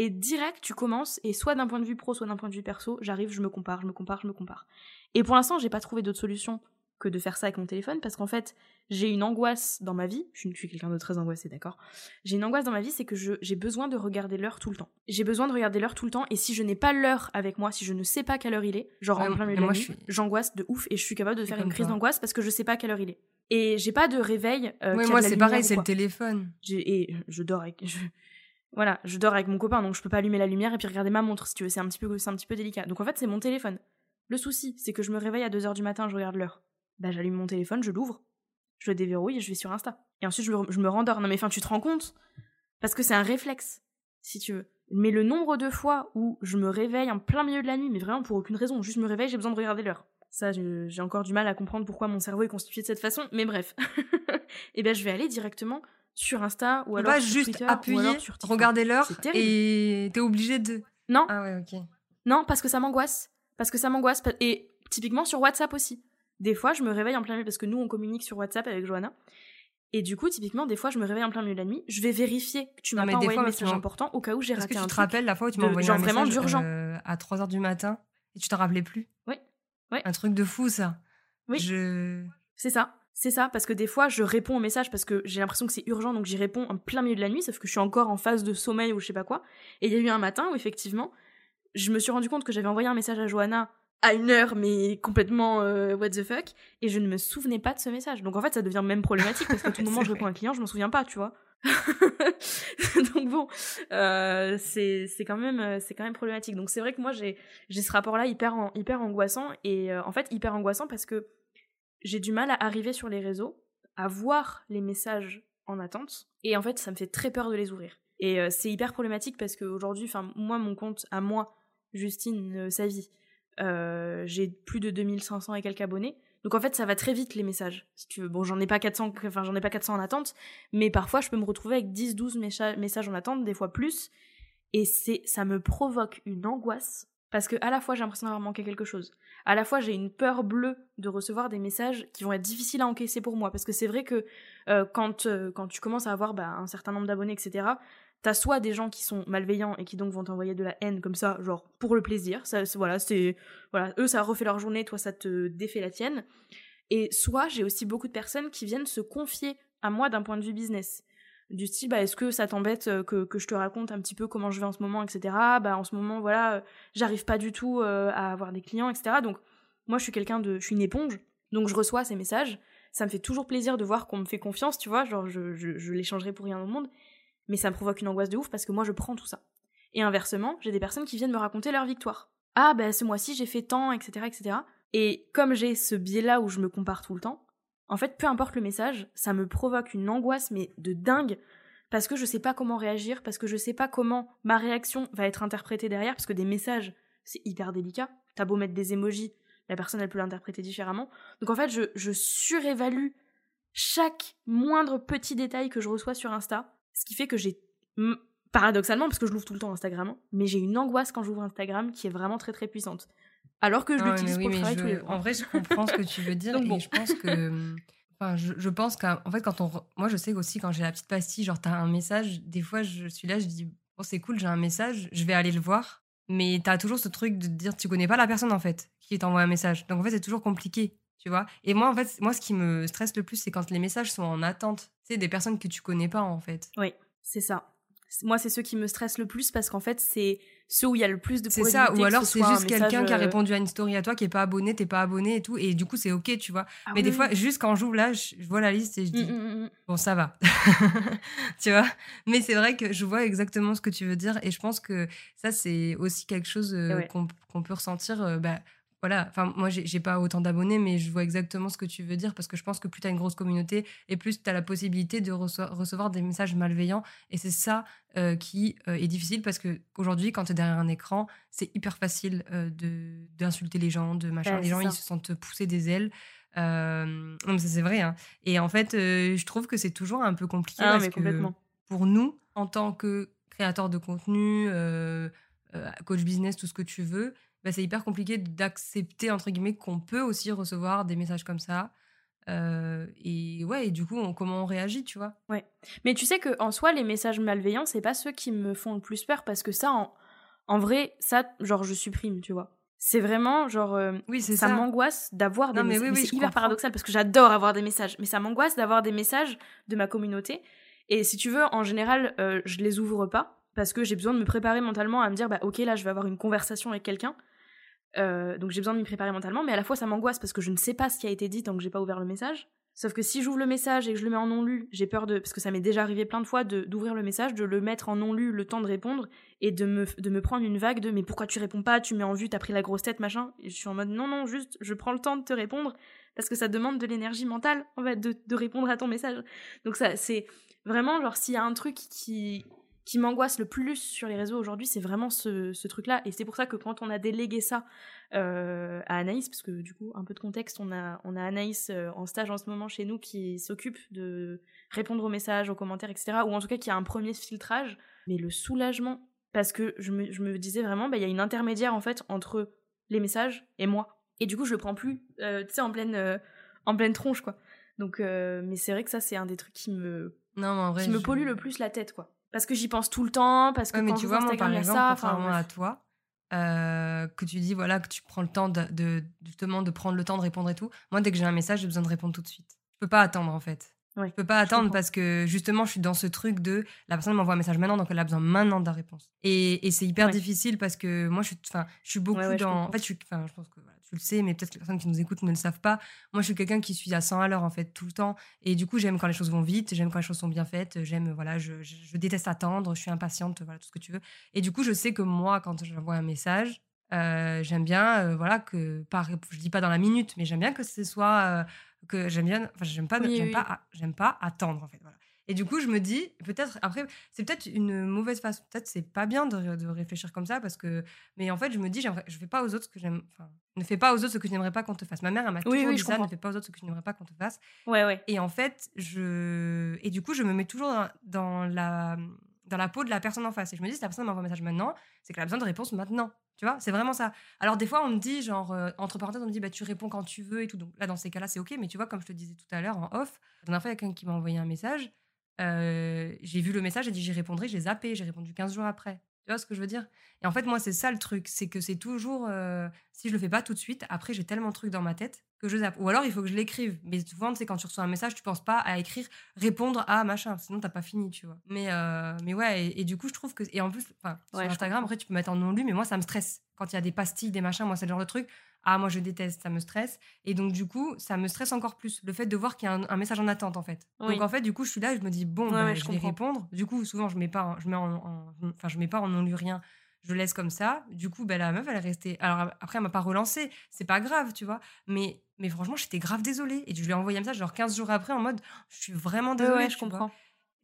Et direct, tu commences, et soit d'un point de vue pro, soit d'un point de vue perso, j'arrive, je me compare, je me compare, je me compare. Et pour l'instant, j'ai pas trouvé d'autre solution que de faire ça avec mon téléphone, parce qu'en fait, j'ai une angoisse dans ma vie, je suis quelqu'un de très angoissé, d'accord? J'ai une angoisse dans ma vie, c'est que j'ai besoin de regarder l'heure tout le temps. J'ai besoin de regarder l'heure tout le temps, et si je n'ai pas l'heure avec moi, si je ne sais pas quelle heure il est, genre en plein milieu de la nuit, j'angoisse de ouf, et je suis capable de faire une crise d'angoisse parce que je sais pas quelle heure il est. Et j'ai pas de réveil. Euh, moi, c'est pareil, c'est le téléphone. Et je dors avec. Voilà, je dors avec mon copain, donc je peux pas allumer la lumière et puis regarder ma montre, si tu veux. C'est un petit peu, c'est un petit peu délicat. Donc en fait, c'est mon téléphone. Le souci, c'est que je me réveille à 2h du matin, je regarde l'heure. Bah, j'allume mon téléphone, je l'ouvre, je le déverrouille et je vais sur Insta. Et ensuite, je me, je me rendors. Non, mais enfin, tu te rends compte? Parce que c'est un réflexe, si tu veux. Mais le nombre de fois où je me réveille en plein milieu de la nuit, mais vraiment pour aucune raison, juste me réveille, j'ai besoin de regarder l'heure. Ça, j'ai encore du mal à comprendre pourquoi mon cerveau est constitué de cette façon, mais bref. <laughs> et ben, je vais aller directement sur Insta ou alors pas sur juste Twitter, appuyer, regarder l'heure et t'es obligé de. Non. Ah ouais, ok. Non, parce que ça m'angoisse. Parce que ça m'angoisse. Et typiquement sur WhatsApp aussi. Des fois, je me réveille en plein milieu parce que nous, on communique sur WhatsApp avec Johanna. Et du coup, typiquement, des fois, je me réveille en plein milieu de la nuit. Je vais vérifier que tu m'as pas envoyé un message important au cas où j'ai raté que un tu te rappelles la fois où tu m'as envoyé un message vraiment d'urgent euh, à 3h du matin et tu t'en rappelais plus Oui. oui. Un truc de fou, ça. Oui. Je... C'est ça. C'est ça, parce que des fois, je réponds au message parce que j'ai l'impression que c'est urgent, donc j'y réponds en plein milieu de la nuit, sauf que je suis encore en phase de sommeil ou je sais pas quoi. Et il y a eu un matin où, effectivement, je me suis rendu compte que j'avais envoyé un message à Johanna à une heure, mais complètement euh, what the fuck, et je ne me souvenais pas de ce message. Donc en fait, ça devient même problématique parce qu'à tout <laughs> moment, je réponds à un client, je m'en souviens pas, tu vois. <laughs> donc bon, euh, c'est quand même euh, c'est quand même problématique. Donc c'est vrai que moi j'ai j'ai ce rapport là hyper hyper angoissant et en fait hyper angoissant parce que j'ai du mal à arriver sur les réseaux, à voir les messages en attente, et en fait, ça me fait très peur de les ouvrir. Et euh, c'est hyper problématique parce qu'aujourd'hui, enfin, moi, mon compte à moi, Justine euh, sa vie, euh, j'ai plus de 2500 et quelques abonnés. Donc en fait, ça va très vite les messages. Si tu veux. Bon, j'en ai pas 400, enfin j'en ai pas 400 en attente, mais parfois je peux me retrouver avec 10 12 messages en attente, des fois plus, et c'est ça me provoque une angoisse Parce que à la fois j'ai l'impression d'avoir manqué quelque chose, à la fois j'ai une peur bleue de recevoir des messages qui vont être difficiles à encaisser pour moi. Parce que c'est vrai que euh, quand, euh, quand tu commences à avoir bah, un certain nombre d'abonnés, etc., t'as soit des gens qui sont malveillants et qui donc vont t'envoyer de la haine comme ça, genre pour le plaisir. Ça, voilà, c'est voilà, eux ça refait leur journée, toi ça te défait la tienne. Et soit j'ai aussi beaucoup de personnes qui viennent se confier à moi d'un point de vue business du style bah est-ce que ça t'embête euh, que, que, je te raconte un petit peu comment je vais en ce moment etc bah en ce moment voilà euh, j'arrive pas du tout euh, à avoir des clients etc donc moi je suis quelqu'un de je suis une éponge donc je reçois ces messages ça me fait toujours plaisir de voir qu'on me fait confiance tu vois genre je, je, je l'échangerai pour rien au monde mais ça me provoque une angoisse de ouf parce que moi je prends tout ça et inversement j'ai des personnes qui viennent me raconter leur victoire ah bah ce mois-ci j'ai fait tant etc etc et comme j'ai ce biais là où je me compare tout le temps en fait, peu importe le message, ça me provoque une angoisse, mais de dingue, parce que je sais pas comment réagir, parce que je sais pas comment ma réaction va être interprétée derrière, parce que des messages, c'est hyper délicat. T'as beau mettre des emojis, la personne, elle peut l'interpréter différemment. Donc en fait, je surévalue chaque moindre petit détail que je reçois sur Insta, ce qui fait que j'ai paradoxalement, parce que je l'ouvre tout le temps Instagram, mais j'ai une angoisse quand j'ouvre Instagram qui est vraiment très très puissante alors que je ah l'utilise pour le travail tous les jours. En vrai, je comprends ce que tu veux dire <laughs> et je pense que. <laughs> Enfin, je, pense qu'en fait, quand on. Moi, je sais aussi, quand j'ai la petite pastille, genre, t'as un message, des fois, je suis là, je dis, bon, c'est cool, j'ai un message, je vais aller le voir. Mais t'as toujours ce truc de dire, tu connais pas la personne, en fait, qui t'envoie un message. Donc, en fait, c'est toujours compliqué, tu vois. Et moi, en fait, moi, ce qui me stresse le plus, c'est quand les messages sont en attente. Tu sais, des personnes que tu connais pas, en fait. Oui, c'est ça. Moi, c'est ceux qui me stressent le plus parce qu'en fait, c'est ceux où il y a le plus de C'est ça, ou alors c'est juste quelqu'un qui a euh, répondu à une story à toi qui est pas abonné, t'es pas abonné et tout, et du coup c'est ok, tu vois. Ah mais des fois, juste quand j'ouvre là, je, vois la liste et je dis, mmh, mmh, mmh, bon, ça va. <laughs> tu vois. Mais c'est vrai que je vois exactement ce que tu veux dire, et je pense que ça, c'est aussi quelque chose euh, qu'on peut ressentir. Euh, bah, voilà, enfin moi j'ai pas autant d'abonnés, mais je vois exactement ce que tu veux dire parce que je pense que plus tu as une grosse communauté et plus tu as la possibilité de recevoir des messages malveillants. Et c'est ça euh, qui euh, est difficile parce que aujourd'hui, quand tu es derrière un écran, c'est hyper facile euh, de d'insulter les gens, de machin. les gens ils se sentent pousser des ailes. non, mais ça c'est vrai. Hein. Et en fait, je trouve que c'est toujours un peu compliqué ah, parce que pour nous, en tant que créateur de contenu, coach business, tout ce que tu veux, bah, c'est hyper compliqué d'accepter, entre guillemets, qu'on peut aussi recevoir des messages comme ça. Euh, et ouais, et du coup, comment on réagit, tu vois Ouais. Mais tu sais que en soi, les messages malveillants, c'est pas ceux qui me font le plus peur parce que ça, en, en vrai, ça, genre, je supprime, tu vois. C'est vraiment genre. Euh, oui, ça. Ça m'angoisse d'avoir des messages. Oui, c'est hyper paradoxal parce que j'adore avoir des messages, mais ça m'angoisse d'avoir des messages de ma communauté. Et si tu veux, en général, euh, je les ouvre pas parce que j'ai besoin de me préparer mentalement à me dire, bah ok, là, je vais avoir une conversation avec quelqu'un. Euh, donc j'ai besoin de m'y préparer mentalement, mais à la fois ça m'angoisse parce que je ne sais pas ce qui a été dit tant que j'ai pas ouvert le message. Sauf que si j'ouvre le message et que je le mets en non lu, j'ai peur de parce que ça m'est déjà arrivé plein de fois d'ouvrir le message, de le mettre en non lu, le temps de répondre et de me de me prendre une vague de mais pourquoi tu réponds pas, tu mets en vue, t'as pris la grosse tête machin. Et je suis en mode non non juste je prends le temps de te répondre parce que ça demande de l'énergie mentale en fait de, de répondre à ton message. Donc ça c'est vraiment genre s'il y a un truc qui qui m'angoisse le plus sur les réseaux aujourd'hui, c'est vraiment ce, ce truc-là. Et c'est pour ça que quand on a délégué ça euh, à Anaïs, parce que du coup, un peu de contexte, on a, on a Anaïs euh, en stage en ce moment chez nous qui s'occupe de répondre aux messages, aux commentaires, etc. Ou en tout cas qui a un premier filtrage. Mais le soulagement, parce que je me, je me disais vraiment, bah, il y a une intermédiaire en fait entre les messages et moi. Et du coup, je le prends plus, euh, tu sais, en pleine, en pleine tronche, quoi. Donc, mais c'est vrai que ça, c'est un des trucs qui me, non, en vrai, qui me pollue le plus la tête, quoi parce que j'y pense tout le temps, parce que mais quand tu vois, moi, par exemple, ça, contrairement à toi, euh, que tu dis voilà que tu prends le temps de, justement de prendre le temps de répondre et tout. Moi, dès que j'ai un message, j'ai besoin de répondre tout de suite. Je peux pas attendre en fait. Ouais, je peux pas attendre parce que justement, je suis dans ce truc de la personne m'envoie un message maintenant, donc elle a besoin maintenant de la réponse. Et, et c'est hyper difficile parce que moi, je suis, enfin, je suis beaucoup dans. en fait, je, suis, je pense que tu le sais, mais peut-être que les personnes qui nous écoutent ne le savent pas. Moi, je suis quelqu'un qui suis à 100 à l'heure, en fait, tout le temps. Et du coup, j'aime quand les choses vont vite, j'aime quand les choses sont bien faites, j'aime, voilà, je, je, déteste attendre, je suis impatiente, voilà, tout ce que tu veux. Et du coup, je sais que moi, quand j'envoie un message, euh, j'aime bien, euh, voilà, que, par, je dis pas dans la minute, mais j'aime bien que ce soit, euh, que j'aime bien, enfin, j'aime pas, j'aime pas, j'aime pas attendre, en fait, voilà. Et du coup, je me dis, peut-être, après, c'est peut-être une mauvaise façon, peut-être c'est pas bien de, de, réfléchir comme ça, parce que, mais en fait, je me dis, je fais pas aux autres ce que j'aime, enfin, ne fais pas aux autres ce que tu n'aimerais pas qu'on te fasse. Ma mère, elle m'a toujours dit ça, ne fais pas aux autres ce que tu n'aimerais pas qu'on te fasse. Ouais, ouais. Et en fait, je, et du coup, je me mets toujours dans, la, dans la peau de la personne en face. Et je me dis, si la personne m'envoie un message maintenant, c'est qu'elle a besoin de réponse maintenant. Tu vois, c'est vraiment ça. Alors, des fois, on me dit, genre, euh, entre parenthèses, on me dit, bah, tu réponds quand tu veux et tout. Donc là, dans ces cas-là, c'est OK. Mais tu vois, comme je te disais tout à l'heure en off, la dernière fois, il y a quelqu'un qui m'a envoyé un message. J'ai vu le message, j'ai dit, j'y répondrai, j'ai zappé, j'ai répondu 15 jours après. Tu vois ce que je veux dire? Et en fait, moi, c'est ça le truc. C'est que c'est toujours. si je le fais pas tout de suite, après, j'ai tellement de trucs dans ma tête que je zappe. Ou alors, il faut que je l'écrive. Mais souvent, tu sais, quand tu reçois un message, tu penses pas à écrire, répondre à machin. Sinon, t'as pas fini, tu vois. Mais, euh, mais ouais, et, et du coup, je trouve que. Et en plus, enfin, Ouais, sur Instagram, après, tu peux mettre en non lu, mais moi, ça me stresse. Quand il y a des pastilles, des machins, moi, c'est le genre de truc. Ah, moi, je déteste, ça me stresse. Et donc, du coup, ça me stresse encore plus. Le fait de voir qu'il y a un, un message en attente, en fait. Oui. Donc, en fait, du coup, je suis là, je me dis, bon, Ouais, ouais, je, je vais répondre. Du coup, souvent, je mets pas, je mets en, en- enfin, je mets pas en non lu rien. Je laisse comme ça. Du coup, bah, la meuf, elle est restée. Alors, après, elle m'a pas relancé. C'est pas grave, tu vois. Mais, mais franchement, j'étais grave désolée. Et je lui ai envoyé un message, genre 15 jours après, en mode, je suis vraiment désolée. ouais, je comprends.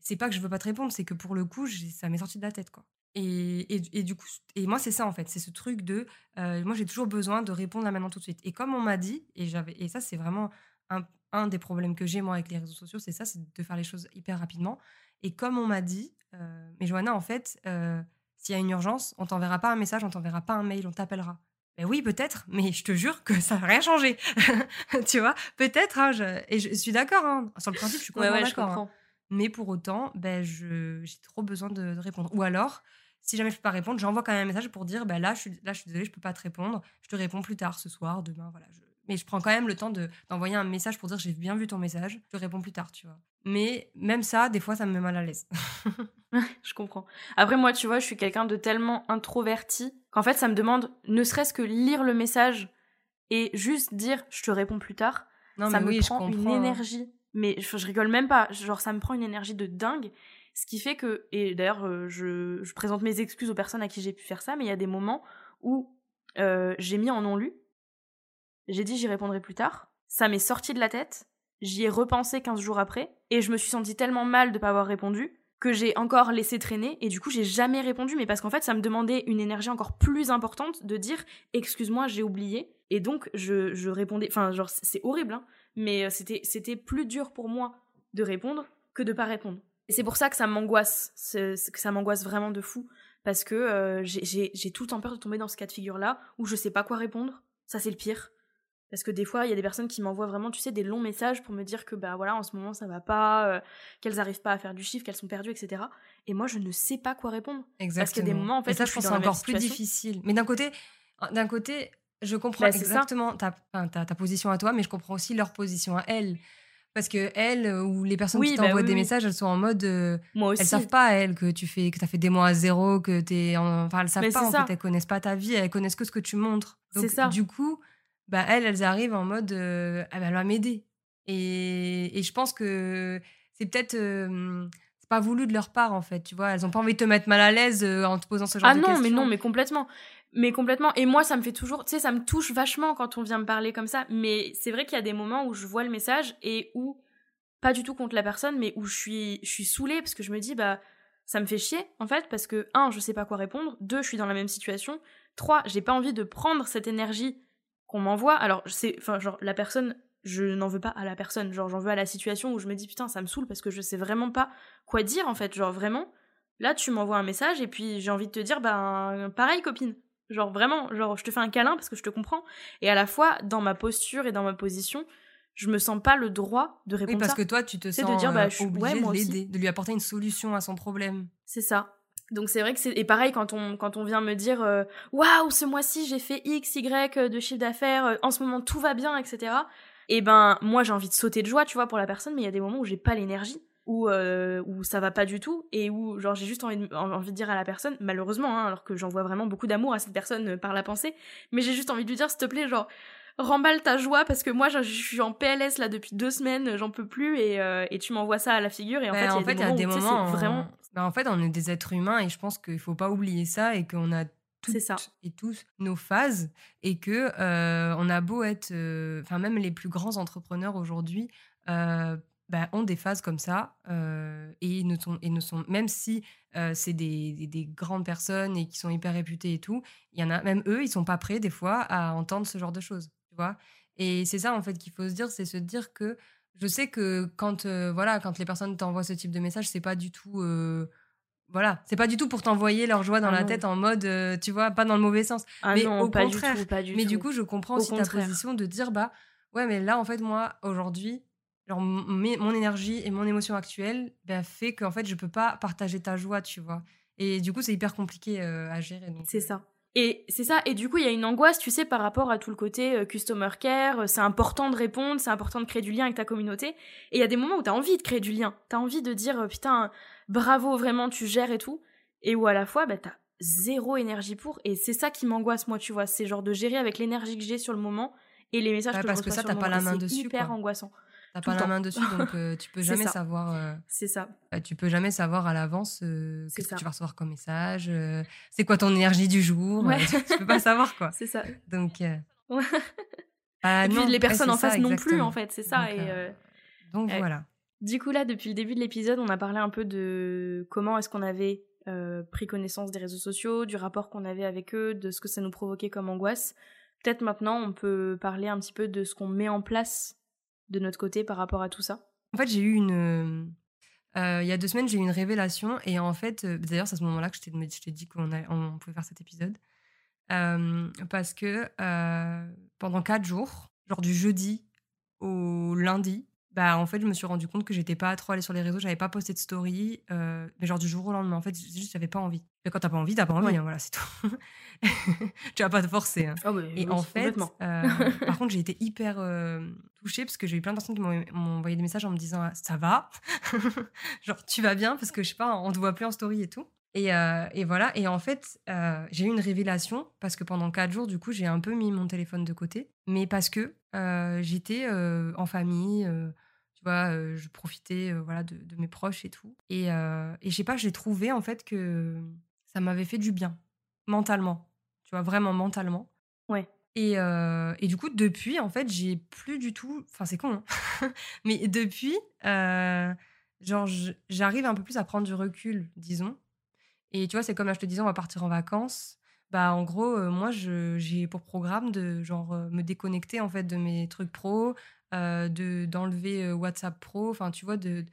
C'est pas que je veux pas te répondre, c'est que pour le coup, ça m'est sorti de la tête, quoi. Et, et, et du coup, et moi, c'est ça, en fait. C'est ce truc de. euh, moi, j'ai toujours besoin de répondre là maintenant tout de suite. Et comme on m'a dit, et, j'avais, et ça, c'est vraiment un, un des problèmes que j'ai, moi, avec les réseaux sociaux, c'est ça, c'est de faire les choses hyper rapidement. Et comme on m'a dit, euh, mais Johanna, en fait, euh, s'il y a une urgence, on t'enverra pas un message, on t'enverra pas un mail, on t'appellera. Ben oui, peut-être, mais je te jure que ça n'a rien changé. <laughs> tu vois, peut-être, hein, je- et je suis d'accord, hein. sur le principe, je suis complètement ouais, d'accord. hein. Mais pour autant, ben, je, j'ai trop besoin de, de répondre. Ou alors, si jamais je peux pas répondre, j'envoie quand même un message pour dire, ben là, je suis, là, je suis désolée, je peux pas te répondre. Je te réponds plus tard, ce soir, demain, voilà. je- Mais je prends quand même le temps de, d'envoyer un message pour dire, j'ai bien vu ton message, je te réponds plus tard, tu vois. Mais même ça, des fois, ça me met mal à l'aise. <laughs> je comprends. Après, moi, tu vois, je suis quelqu'un de tellement introverti qu'en fait, ça me demande ne serait-ce que lire le message et juste dire je te réponds plus tard. non, ça mais me oui, prend une hein. énergie. Mais je, je rigole même pas. Genre, ça me prend une énergie de dingue. Ce qui fait que, et d'ailleurs, euh, je, je présente mes excuses aux personnes à qui j'ai pu faire ça, mais il y a des moments où euh, j'ai mis en non-lu. J'ai dit j'y répondrai plus tard. Ça m'est sorti de la tête. J'y ai repensé 15 jours après. Et je me suis sentie tellement mal de pas avoir répondu que j'ai encore laissé traîner. Et du coup, j'ai jamais répondu. Mais parce qu'en fait, ça me demandait une énergie encore plus importante de dire excuse-moi, j'ai oublié. Et donc, je, je répondais. Enfin, genre, c'est horrible, hein mais euh, c'était plus dur pour moi de répondre que de pas répondre. Et c'est pour ça que ça m'angoisse, que ça m'angoisse vraiment de fou, parce que euh, j'ai- tout le temps peur de tomber dans ce cas de figure-là où je sais pas quoi répondre. Ça c'est le pire. Parce que des fois, il y a des personnes qui m'envoient vraiment, tu sais, des longs messages pour me dire que bah voilà, en ce moment ça va pas, euh, qu'elles arrivent pas à faire du chiffre, qu'elles sont perdues, etc. Et moi, je ne sais pas quoi répondre. Exactement. qu'il y a des moments, en fait, Et ça, je je pense c'est encore plus difficile. Mais d'un côté, d'un côté, je comprends Bah, exactement ta, ta, ta position à toi, mais je comprends aussi leur position à elles. Parce que elles, euh, ou les personnes Oui, qui bah t'envoient oui, des oui. messages, elles sont en mode. euh, Moi aussi. elles savent pas, elles, que tu fais, que as fait des mois à zéro, que t'es. en- Enfin, elles savent Mais pas, en ça. fait. Elles connaissent pas ta vie, elles connaissent que ce que tu montres. Donc, C'est ça. Du coup, bah, elles, elles arrivent en mode. euh, ah bah, elle va m'aider. Et, et je pense que c'est peut-être. euh, c'est pas voulu de leur part, en fait, tu vois? Elles ont pas envie de te mettre mal à l'aise en te posant ce genre Ah de non, questions. mais non, mais complètement. Mais complètement. Et moi, ça me fait toujours, tu sais, ça me touche vachement quand on vient me parler comme ça. Mais c'est vrai qu'il y a des moments où je vois le message et où, pas du tout contre la personne, mais où je suis, je suis saoulée parce que je me dis, bah, ça me fait chier, en fait, parce que, un, je sais pas quoi répondre. Deux, je suis dans la même situation. Trois, j'ai pas envie de prendre cette énergie qu'on m'envoie. Alors, c'est, enfin, genre, la personne, je n'en veux pas à la personne. Genre, j'en veux à la situation où je me dis, putain, ça me saoule parce que je sais vraiment pas quoi dire, en fait. Genre, vraiment, là, tu m'envoies un message et puis j'ai envie de te dire, ben, pareil, copine. Genre, vraiment, genre, je te fais un câlin parce que je te comprends. Et à la fois, dans ma posture et dans ma position, je me sens pas le droit de répondre Oui, parce ça. que toi, tu te C'est sens de dire, bah, euh, je suis- obligé ouais, de l'aider, de lui apporter une solution à son problème. C'est ça. Donc c'est vrai que c'est et pareil quand on quand on vient me dire euh, waouh ce mois-ci j'ai fait x y de chiffre d'affaires euh, en ce moment tout va bien etc. Et ben moi j'ai envie de sauter de joie tu vois pour la personne mais il y a des moments où j'ai pas l'énergie où euh, où ça va pas du tout et où genre j'ai juste envie de, envie de dire à la personne malheureusement hein, alors que j'envoie vraiment beaucoup d'amour à cette personne euh, par la pensée mais j'ai juste envie de lui dire s'il te plaît genre remballe ta joie parce que moi je, je suis en PLS là depuis deux semaines j'en peux plus et, euh, et tu m'envoies ça à la figure et en Ben, fait il y a des moments, où, on- vraiment ben, en fait, on est des êtres humains et je pense qu'il faut pas oublier ça et qu'on a toutes ça. et tous nos phases et que euh, on a beau être, euh, enfin même les plus grands entrepreneurs aujourd'hui. ben, ont des phases comme ça euh, et ne sont et ne sont même si euh, c'est des, des, des grandes personnes et qui sont hyper réputées et tout il y en a même eux ils sont pas prêts des fois à entendre ce genre de choses tu vois? Et c'est ça en fait qu'il faut se dire c'est se dire que je sais que quand euh, voilà quand les personnes t'envoient ce type de message c'est pas du tout euh, voilà, c'est pas du tout pour t'envoyer leur joie dans Ah la non. tête en mode, euh, tu vois, pas dans le mauvais sens. Ah mais non, au pas contraire. du tout, pas du mais tout. du coup, je comprends Au aussi ta contraire. position de dire, bah, ouais, mais là, en fait, moi, aujourd'hui, genre, mon énergie et mon émotion actuelle bah, fait qu'en fait, je peux pas partager ta joie, tu vois? Et du coup, c'est hyper compliqué à gérer. C'est ça. Et c'est ça. Et du coup, il y a une angoisse, tu sais, par rapport à tout le côté euh, customer care. euh, C'est important de répondre, c'est important de créer du lien avec ta communauté. Et il y a des moments où tu as envie de créer du lien. Tu as envie de dire, euh, putain, bravo, vraiment, tu gères et tout. Et où à la fois, bah, tu as zéro énergie pour. Et c'est ça qui m'angoisse, moi, tu vois. C'est genre de gérer avec l'énergie que j'ai sur le moment et les messages Ouais, que parce je que reçois ça, sur le t'as pas la main Et c'est dessus, hyper quoi. angoissant. T'as pas la temps. main dessus, donc euh, tu peux <laughs> jamais ça. savoir. euh, C'est ça. bah, tu peux jamais savoir à l'avance euh, qu'est-ce que tu vas recevoir comme message, euh, c'est quoi ton énergie du jour. Ouais. tu, tu peux pas savoir quoi. <laughs> C'est ça. Donc, Ouais. bah, et puis non, les ouais, personnes en ça, face non plus, en fait. C'est ça. Donc, et, Donc voilà. Du coup, là, depuis le début de l'épisode, on a parlé un peu de comment est-ce qu'on avait pris connaissance des réseaux sociaux, du rapport qu'on avait avec eux, de ce que ça nous provoquait comme angoisse. Peut-être maintenant, on peut parler un petit peu de ce qu'on met en place de notre côté par rapport à tout ça? En fait, j'ai eu une. euh, euh, il y a deux semaines, j'ai eu une révélation. Et en fait, euh, d'ailleurs, c'est à ce moment-là que je t'ai dit qu'on on pouvait faire cet épisode. Parce que pendant quatre jours, genre du jeudi au lundi, bah en fait, je me suis rendu compte que j'étais pas trop allée sur les réseaux, j'avais pas posté de story, euh, mais genre du jour au lendemain. En fait, juste j'avais pas envie. Et quand t'as pas envie, t'as pas envie, Ouais. hein, voilà, c'est tout. <laughs> tu vas pas te forcer. hein. Et en fait, euh, <laughs> par contre, j'ai été hyper euh, touchée parce que j'ai eu plein de personnes qui m'ont envoyé des messages en me disant ah, ça va, <laughs> genre tu vas bien? Parce que je sais pas, on te voit plus en story et tout. Et, et voilà. Et en fait, j'ai eu une révélation parce que pendant quatre jours, du coup, j'ai un peu mis mon téléphone de côté, mais parce que j'étais en famille. Euh, vois, euh, je profitais euh, voilà de, de mes proches et tout. Et, euh, et je sais pas, j'ai trouvé en fait que ça m'avait fait du bien mentalement. Tu vois, vraiment mentalement. Ouais. Et, et du coup, depuis, en fait, j'ai plus du tout. Enfin, c'est con, hein. <laughs> mais depuis, genre, j'arrive un peu plus à prendre du recul, disons. Et tu vois, c'est comme là, je te disais, on va partir en vacances. Bah, en gros, euh, moi, je- j'ai pour programme de genre euh, me déconnecter en fait de mes trucs pro, euh, de d'enlever euh, WhatsApp pro, enfin, tu vois, de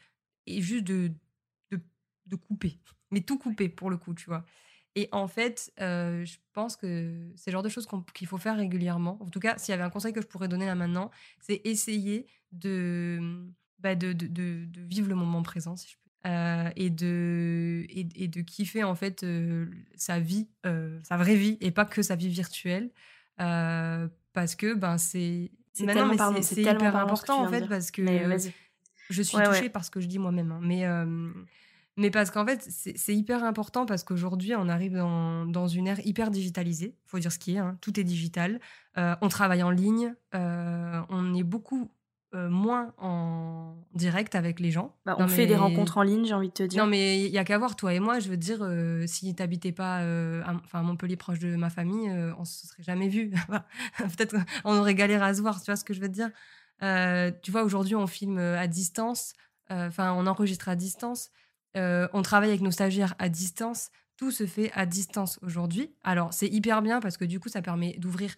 et juste de, de de couper, mais tout couper pour le coup, tu vois. Et en fait, euh, je pense que c'est le genre de choses qu'on- qu'il faut faire régulièrement. En tout cas, s'il y avait un conseil que je pourrais donner là maintenant, c'est essayer de, bah, de, de, de- de vivre le moment présent, si je. Euh, et, de, et, et de kiffer en fait euh, sa vie, euh, sa vraie vie, et pas que sa vie virtuelle. Parce que ben, c'est. C'est tellement hyper important en fait dire. parce que Mais je suis Ouais, ouais. touchée par ce que je dis moi-même. hein. Mais, mais parce qu'en fait, c'est hyper important parce qu'aujourd'hui, on arrive dans, dans une ère hyper digitalisée. Il faut dire ce qui est, hein. tout est digital. On travaille en ligne. on est beaucoup euh, moins en direct avec les gens. Bah, on Non, fait des rencontres en ligne, j'ai envie de te dire. non, mais il y a qu'à voir, toi et moi, je veux dire, euh, si t'habitais pas euh, à, Montpellier, proche de ma famille, euh, on se serait jamais vu. <laughs> <laughs> Peut-être on aurait galéré à se voir, tu vois ce que je veux te dire Euh, Tu vois, aujourd'hui, on filme à distance, enfin, on enregistre à distance, on travaille avec nos stagiaires à distance. Tout se fait à distance aujourd'hui. Alors, c'est hyper bien parce que du coup, ça permet d'ouvrir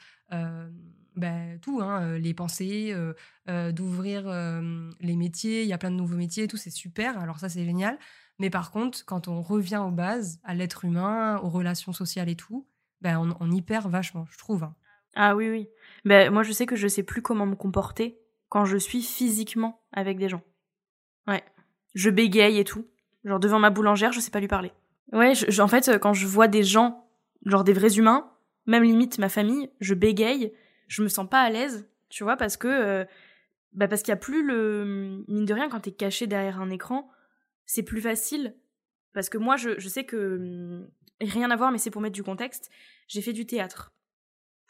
ben, tout, hein, les pensées, d'ouvrir les métiers. Il y a plein de nouveaux métiers tout, c'est super. Alors, ça, c'est génial. Mais par contre, quand on revient aux bases, à l'être humain, aux relations sociales et tout, ben on, y perd vachement, je trouve. hein. Ah oui, oui. Ben, moi, je sais que je sais plus comment me comporter quand je suis physiquement avec des gens. Ouais. Je bégaye et tout. Genre devant ma boulangère, je sais pas lui parler. Ouais, en fait, quand je vois des gens, genre des vrais humains, même limite ma famille, je bégaye, je me sens pas à l'aise, tu vois, parce que. euh, bah parce qu'il y a plus le. Mine de rien, quand t'es caché derrière un écran, c'est plus facile. Parce que moi, je, je sais que. hum, Rien à voir, mais c'est pour mettre du contexte. J'ai fait du théâtre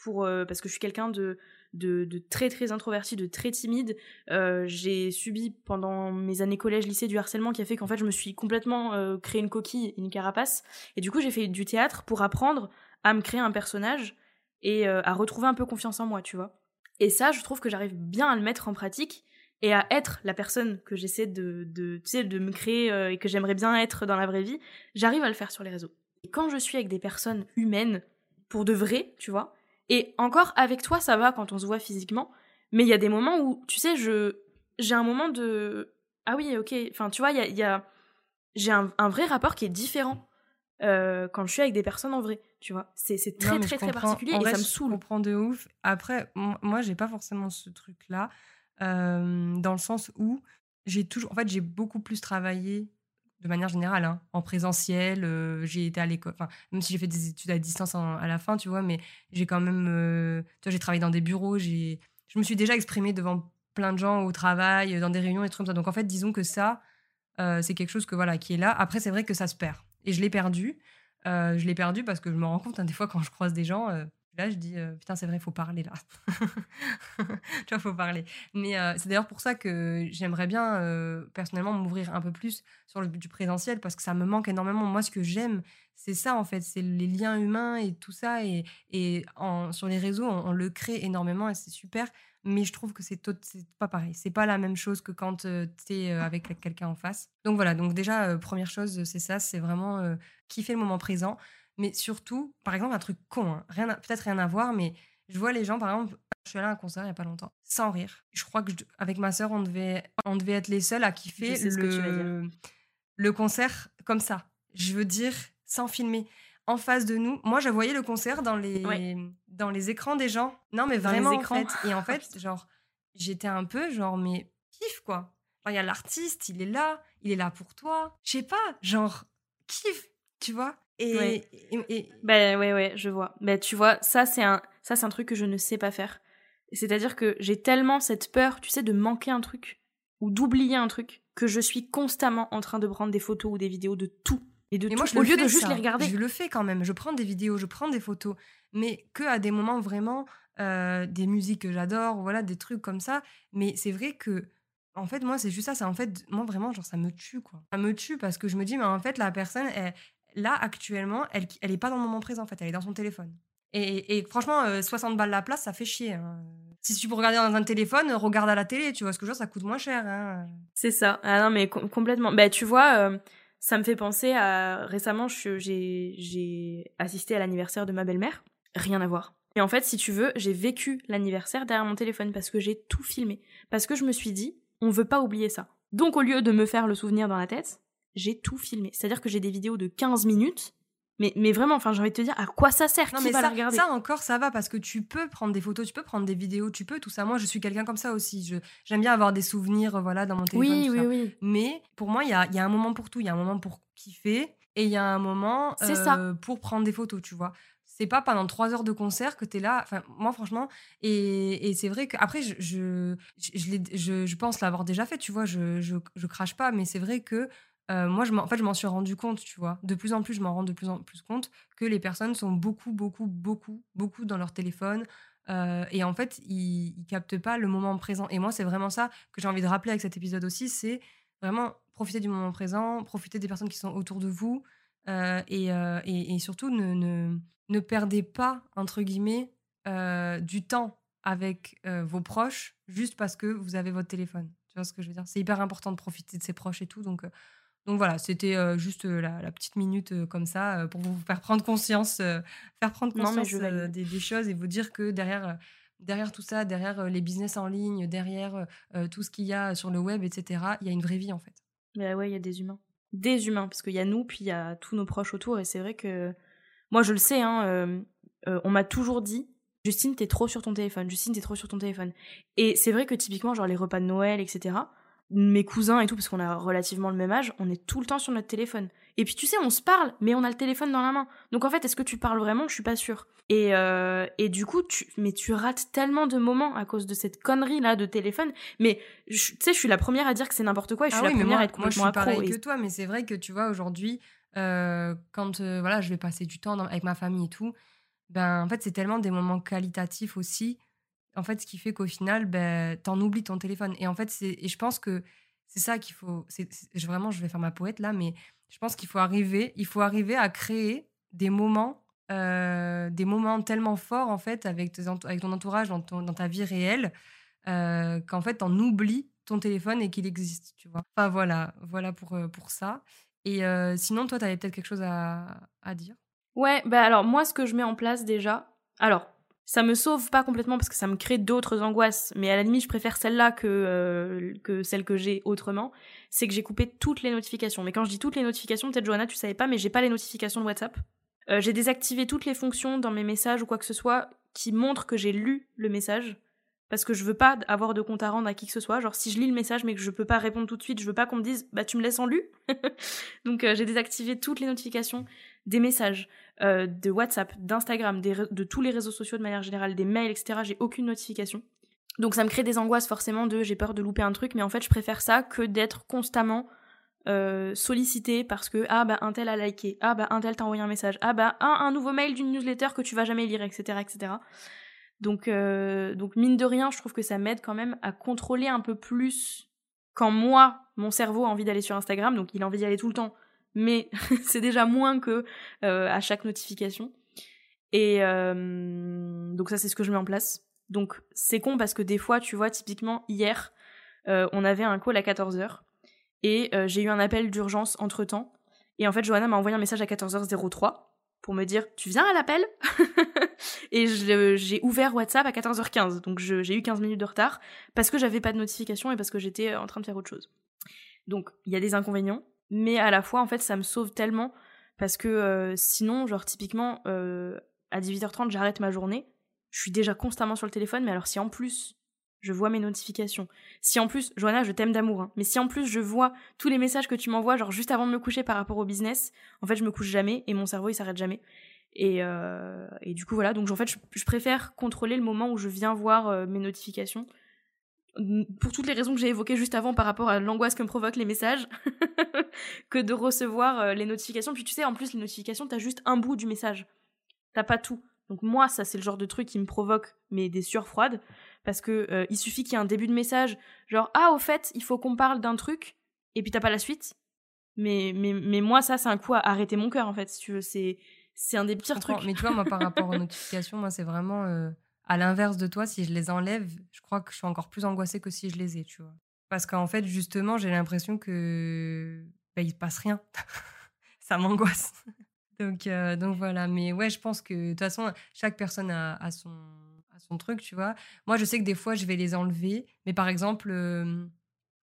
pour euh, parce que je suis quelqu'un de, de de très très introverti, de très timide. Euh, j'ai subi pendant mes années collège, lycée du harcèlement qui a fait qu'en fait je me suis complètement créé une coquille, une carapace. Et du coup j'ai fait du théâtre pour apprendre à me créer un personnage et euh, à retrouver un peu confiance en moi, tu vois. Et ça, je trouve que j'arrive bien à le mettre en pratique et à être la personne que j'essaie de, de, tu sais, de me créer euh, et que j'aimerais bien être dans la vraie vie. J'arrive à le faire sur les réseaux. Et quand je suis avec des personnes humaines, pour de vrai, tu vois, et encore avec toi, ça va quand on se voit physiquement, mais il y a des moments où, tu sais, je j'ai un moment de ah oui, ok, enfin tu vois, il y a, y j'ai un, vrai rapport qui est différent euh, quand je suis avec des personnes en vrai, tu vois. C'est très, très, très particulier et ça me saoule. Je comprends de ouf. Après, moi, j'ai pas forcément ce truc-là, euh, dans le sens où j'ai toujours. En fait, j'ai beaucoup plus travaillé de manière générale, hein, en présentiel. Euh, j'ai été à l'école, enfin, même si j'ai fait des études à distance à la fin, tu vois, mais j'ai quand même. tu vois, j'ai travaillé dans des bureaux, j'ai. Je me suis déjà exprimée devant plein de gens au travail, dans des réunions et trucs comme ça. Donc en fait, disons que ça, c'est quelque chose que voilà qui est là. Après, c'est vrai que ça se perd. Et je l'ai perdu. Euh, je l'ai perdu parce que je me rends compte, hein, des fois, quand je croise des gens, euh, là, je dis, euh, putain, c'est vrai, il faut parler là. <laughs> tu vois, il faut parler. Mais c'est d'ailleurs pour ça que j'aimerais bien, personnellement, m'ouvrir un peu plus sur le du présentiel parce que ça me manque énormément. Moi, ce que j'aime, c'est ça, en fait, c'est les liens humains et tout ça. Et, et en, sur les réseaux, on, le crée énormément et c'est super mais je trouve que c'est pas pareil. C'est pas la même chose que quand tu es avec quelqu'un en face. Donc voilà, donc déjà, première chose, c'est ça, c'est vraiment kiffer le moment présent. Mais surtout, par exemple, un truc con, hein, rien peut-être rien à voir, mais je vois les gens, par exemple, je suis allée à un concert il n'y a pas longtemps, sans rire. Je crois que avec ma sœur, on devait, on devait être les seuls à kiffer le, le concert comme ça. Je veux dire, sans filmer en face de nous. Moi, je voyais le concert dans les, dans les écrans des gens. Non, mais vraiment, en fait. Et en <laughs> fait, genre, j'étais un peu genre, mais kiff, quoi. Il y a l'artiste, il est là, il est là pour toi. Je sais pas, genre, kiff, tu vois. Et, ouais. Et, Ben ouais, ouais, je vois. Mais tu vois, ça, c'est un, ça, c'est un truc que je ne sais pas faire. C'est-à-dire que j'ai tellement cette peur, tu sais, de manquer un truc ou d'oublier un truc que je suis constamment en train de prendre des photos ou des vidéos de tout et de moi, au lieu de juste les regarder. Je le fais quand même. Je prends des vidéos, je prends des photos, mais que à des moments vraiment euh, des musiques que j'adore, voilà, des trucs comme ça. Mais c'est vrai que, en fait, moi, c'est juste ça. C'est en fait, moi vraiment, genre, ça me tue, quoi. Ça me tue parce que je me dis, mais en fait, la personne, elle, là, actuellement, elle, elle pas dans le moment présent, en fait, elle est dans son téléphone. Et, franchement, 60 euh, balles la place, ça fait chier. Hein. Si tu peux regarder dans un téléphone, regarde à la télé, tu vois ce que je veux ça coûte moins cher. Hein. C'est ça. Ah non, mais complètement. Bah, tu vois. Euh, ça me fait penser à récemment, j'ai assisté à l'anniversaire de ma belle-mère. Rien à voir. Et en fait, si tu veux, j'ai vécu l'anniversaire derrière mon téléphone parce que j'ai tout filmé. Parce que je me suis dit, on veut pas oublier ça. Donc au lieu de me faire le souvenir dans la tête, j'ai tout filmé. C'est-à-dire que j'ai des vidéos de 15 minutes mais, mais vraiment, enfin, j'ai envie de te dire, à quoi ça sert? Non, mais ça, Ça encore, ça va parce que tu peux prendre des photos, tu peux prendre des vidéos, tu peux tout ça. Moi, je suis quelqu'un comme ça aussi. Je, j'aime bien avoir des souvenirs, voilà, dans mon téléphone. Oui, oui, oui. Mais pour moi, il y a, y a un moment pour tout. Il y a un moment pour kiffer et il y a un moment euh, pour prendre des photos, tu vois. C'est pas pendant trois heures de concert que tu es là. Enfin, moi, franchement, et, et c'est vrai qu'après, je, je, je, je, je pense l'avoir déjà fait, tu vois. Je, je, je crache pas, mais c'est vrai que moi, je en fait, je m'en suis rendu compte, tu vois. De plus en plus, je m'en rends de plus en plus compte que les personnes sont beaucoup, beaucoup, beaucoup, beaucoup dans leur téléphone. Et en fait, ils, ils captent pas le moment présent. Et moi, c'est vraiment ça que j'ai envie de rappeler avec cet épisode aussi. C'est vraiment profiter du moment présent, profiter des personnes qui sont autour de vous. Et, et, et, surtout, ne, ne, ne, perdez pas, entre guillemets, du temps avec vos proches juste parce que vous avez votre téléphone. Tu vois ce que je veux dire? C'est hyper important de profiter de ses proches et tout. Donc, donc voilà, c'était juste la, petite minute comme ça pour vous faire prendre conscience, faire prendre conscience des, choses et vous dire que derrière, derrière tout ça, derrière les business en ligne, derrière tout ce qu'il y a sur le web, etc., il y a une vraie vie en fait. Mais ouais, il y a des humains. Des humains, parce qu'il y a nous, puis il y a tous nos proches autour. Et c'est vrai que moi, je le sais, hein, on m'a toujours dit Justine, t'es trop sur ton téléphone. Justine, t'es trop sur ton téléphone. Et c'est vrai que typiquement, genre les repas de Noël, etc., mes cousins et tout, parce qu'on a relativement le même âge, on est tout le temps sur notre téléphone. Et puis tu sais, on se parle, mais on a le téléphone dans la main. Donc en fait, est-ce que tu parles vraiment? Je suis pas sûre. Et, euh, et du coup, tu, mais tu rates tellement de moments à cause de cette connerie là de téléphone. Mais tu sais, je suis la première à dire que c'est n'importe quoi et je suis ah la première à être complètement moi, je suis pareil que toi, mais c'est vrai que tu vois aujourd'hui, euh, quand euh, voilà, je vais passer du temps avec ma famille et tout, ben en fait c'est tellement des moments qualitatifs aussi en fait, ce qui fait qu'au final, ben, t'en oublies ton téléphone. Et en fait, et je pense que c'est ça qu'il faut. Vraiment, je vais faire ma poète là, mais je pense qu'il faut arriver, il faut arriver à créer des moments, euh, des moments tellement forts en fait avec, ton entourage, dans, ta vie réelle, euh, qu'en fait, t'en oublies ton téléphone et qu'il existe, tu vois. Enfin voilà, voilà pour, euh, pour ça. Et sinon, toi, tu avais peut-être quelque chose à, à dire? Ouais, bah alors moi, ce que je mets en place déjà, alors ça me sauve pas complètement parce que ça me crée d'autres angoisses, mais à la limite, je préfère celle-là que, euh, que celle que j'ai autrement. C'est que j'ai coupé toutes les notifications. Mais quand je dis toutes les notifications, peut-être Johanna, tu savais pas, mais j'ai pas les notifications de WhatsApp. Euh, j'ai désactivé toutes les fonctions dans mes messages ou quoi que ce soit qui montrent que j'ai lu le message. Parce que je veux pas avoir de compte à rendre à qui que ce soit. Genre, si je lis le message mais que je peux pas répondre tout de suite, je veux pas qu'on me dise, bah tu me laisses en lu. <laughs> Donc, euh, j'ai désactivé toutes les notifications des messages, euh, de WhatsApp, d'Instagram, de tous les réseaux sociaux de manière générale, des mails, etc. J'ai aucune notification. Donc ça me crée des angoisses forcément de j'ai peur de louper un truc, mais en fait je préfère ça que d'être constamment euh, sollicité parce que ah bah un tel a liké, ah bah un tel t'a envoyé un message, ah bah un, nouveau mail d'une newsletter que tu vas jamais lire, etc. etc. Donc, euh, donc mine de rien, je trouve que ça m'aide quand même à contrôler un peu plus quand moi, mon cerveau a envie d'aller sur Instagram, donc il a envie d'y aller tout le temps, mais <laughs> c'est déjà moins que euh, à chaque notification. Et euh, donc ça, c'est ce que je mets en place. Donc c'est con parce que des fois, tu vois, typiquement hier, euh, on avait un call à 14h et j'ai eu un appel d'urgence entre temps. Et en fait, Johanna m'a envoyé un message à 14h03 pour me dire Tu viens à l'appel? <laughs> Et j'ai ouvert WhatsApp à 14h15, donc j'ai eu 15 minutes de retard parce que j'avais pas de notification et parce que j'étais en train de faire autre chose. Donc il y a des inconvénients, mais à la fois en fait ça me sauve tellement parce que euh, sinon genre typiquement euh, à 18h30 j'arrête ma journée je suis déjà constamment sur le téléphone mais alors si en plus je vois mes notifications si en plus Joanna je t'aime d'amour hein, mais si en plus je vois tous les messages que tu m'envoies genre juste avant de me coucher par rapport au business en fait je me couche jamais et mon cerveau il s'arrête jamais. Et, euh, et, du coup voilà donc en fait je, préfère contrôler le moment où je viens voir mes notifications pour toutes les raisons que j'ai évoquées juste avant par rapport à l'angoisse que me provoquent les messages, <laughs> que de recevoir euh, les notifications. Puis tu sais, en plus, les notifications, t'as juste un bout du message. T'as pas tout. Donc moi, ça, c'est le genre de truc qui me provoque mais des sueurs froides. Parce que euh, il suffit qu'il y ait un début de message, genre ah au fait, il faut qu'on parle d'un truc, et puis t'as pas la suite. Mais, mais, mais moi, ça, c'est un coup à arrêter mon cœur, en fait, si tu veux. C'est, c'est un des pires trucs. Mais tu vois, moi, par rapport aux <laughs> notifications, moi, c'est vraiment. Euh, à l'inverse de toi, si je les enlève, je crois que je suis encore plus angoissée que si je les ai, tu vois. Parce qu'en fait, justement, j'ai l'impression que bah, il se passe rien. <laughs> ça m'angoisse. <laughs> donc, euh, donc voilà. Mais ouais, je pense que de toute façon, chaque personne a, son, truc, tu vois. Moi, je sais que des fois, je vais les enlever. Mais par exemple,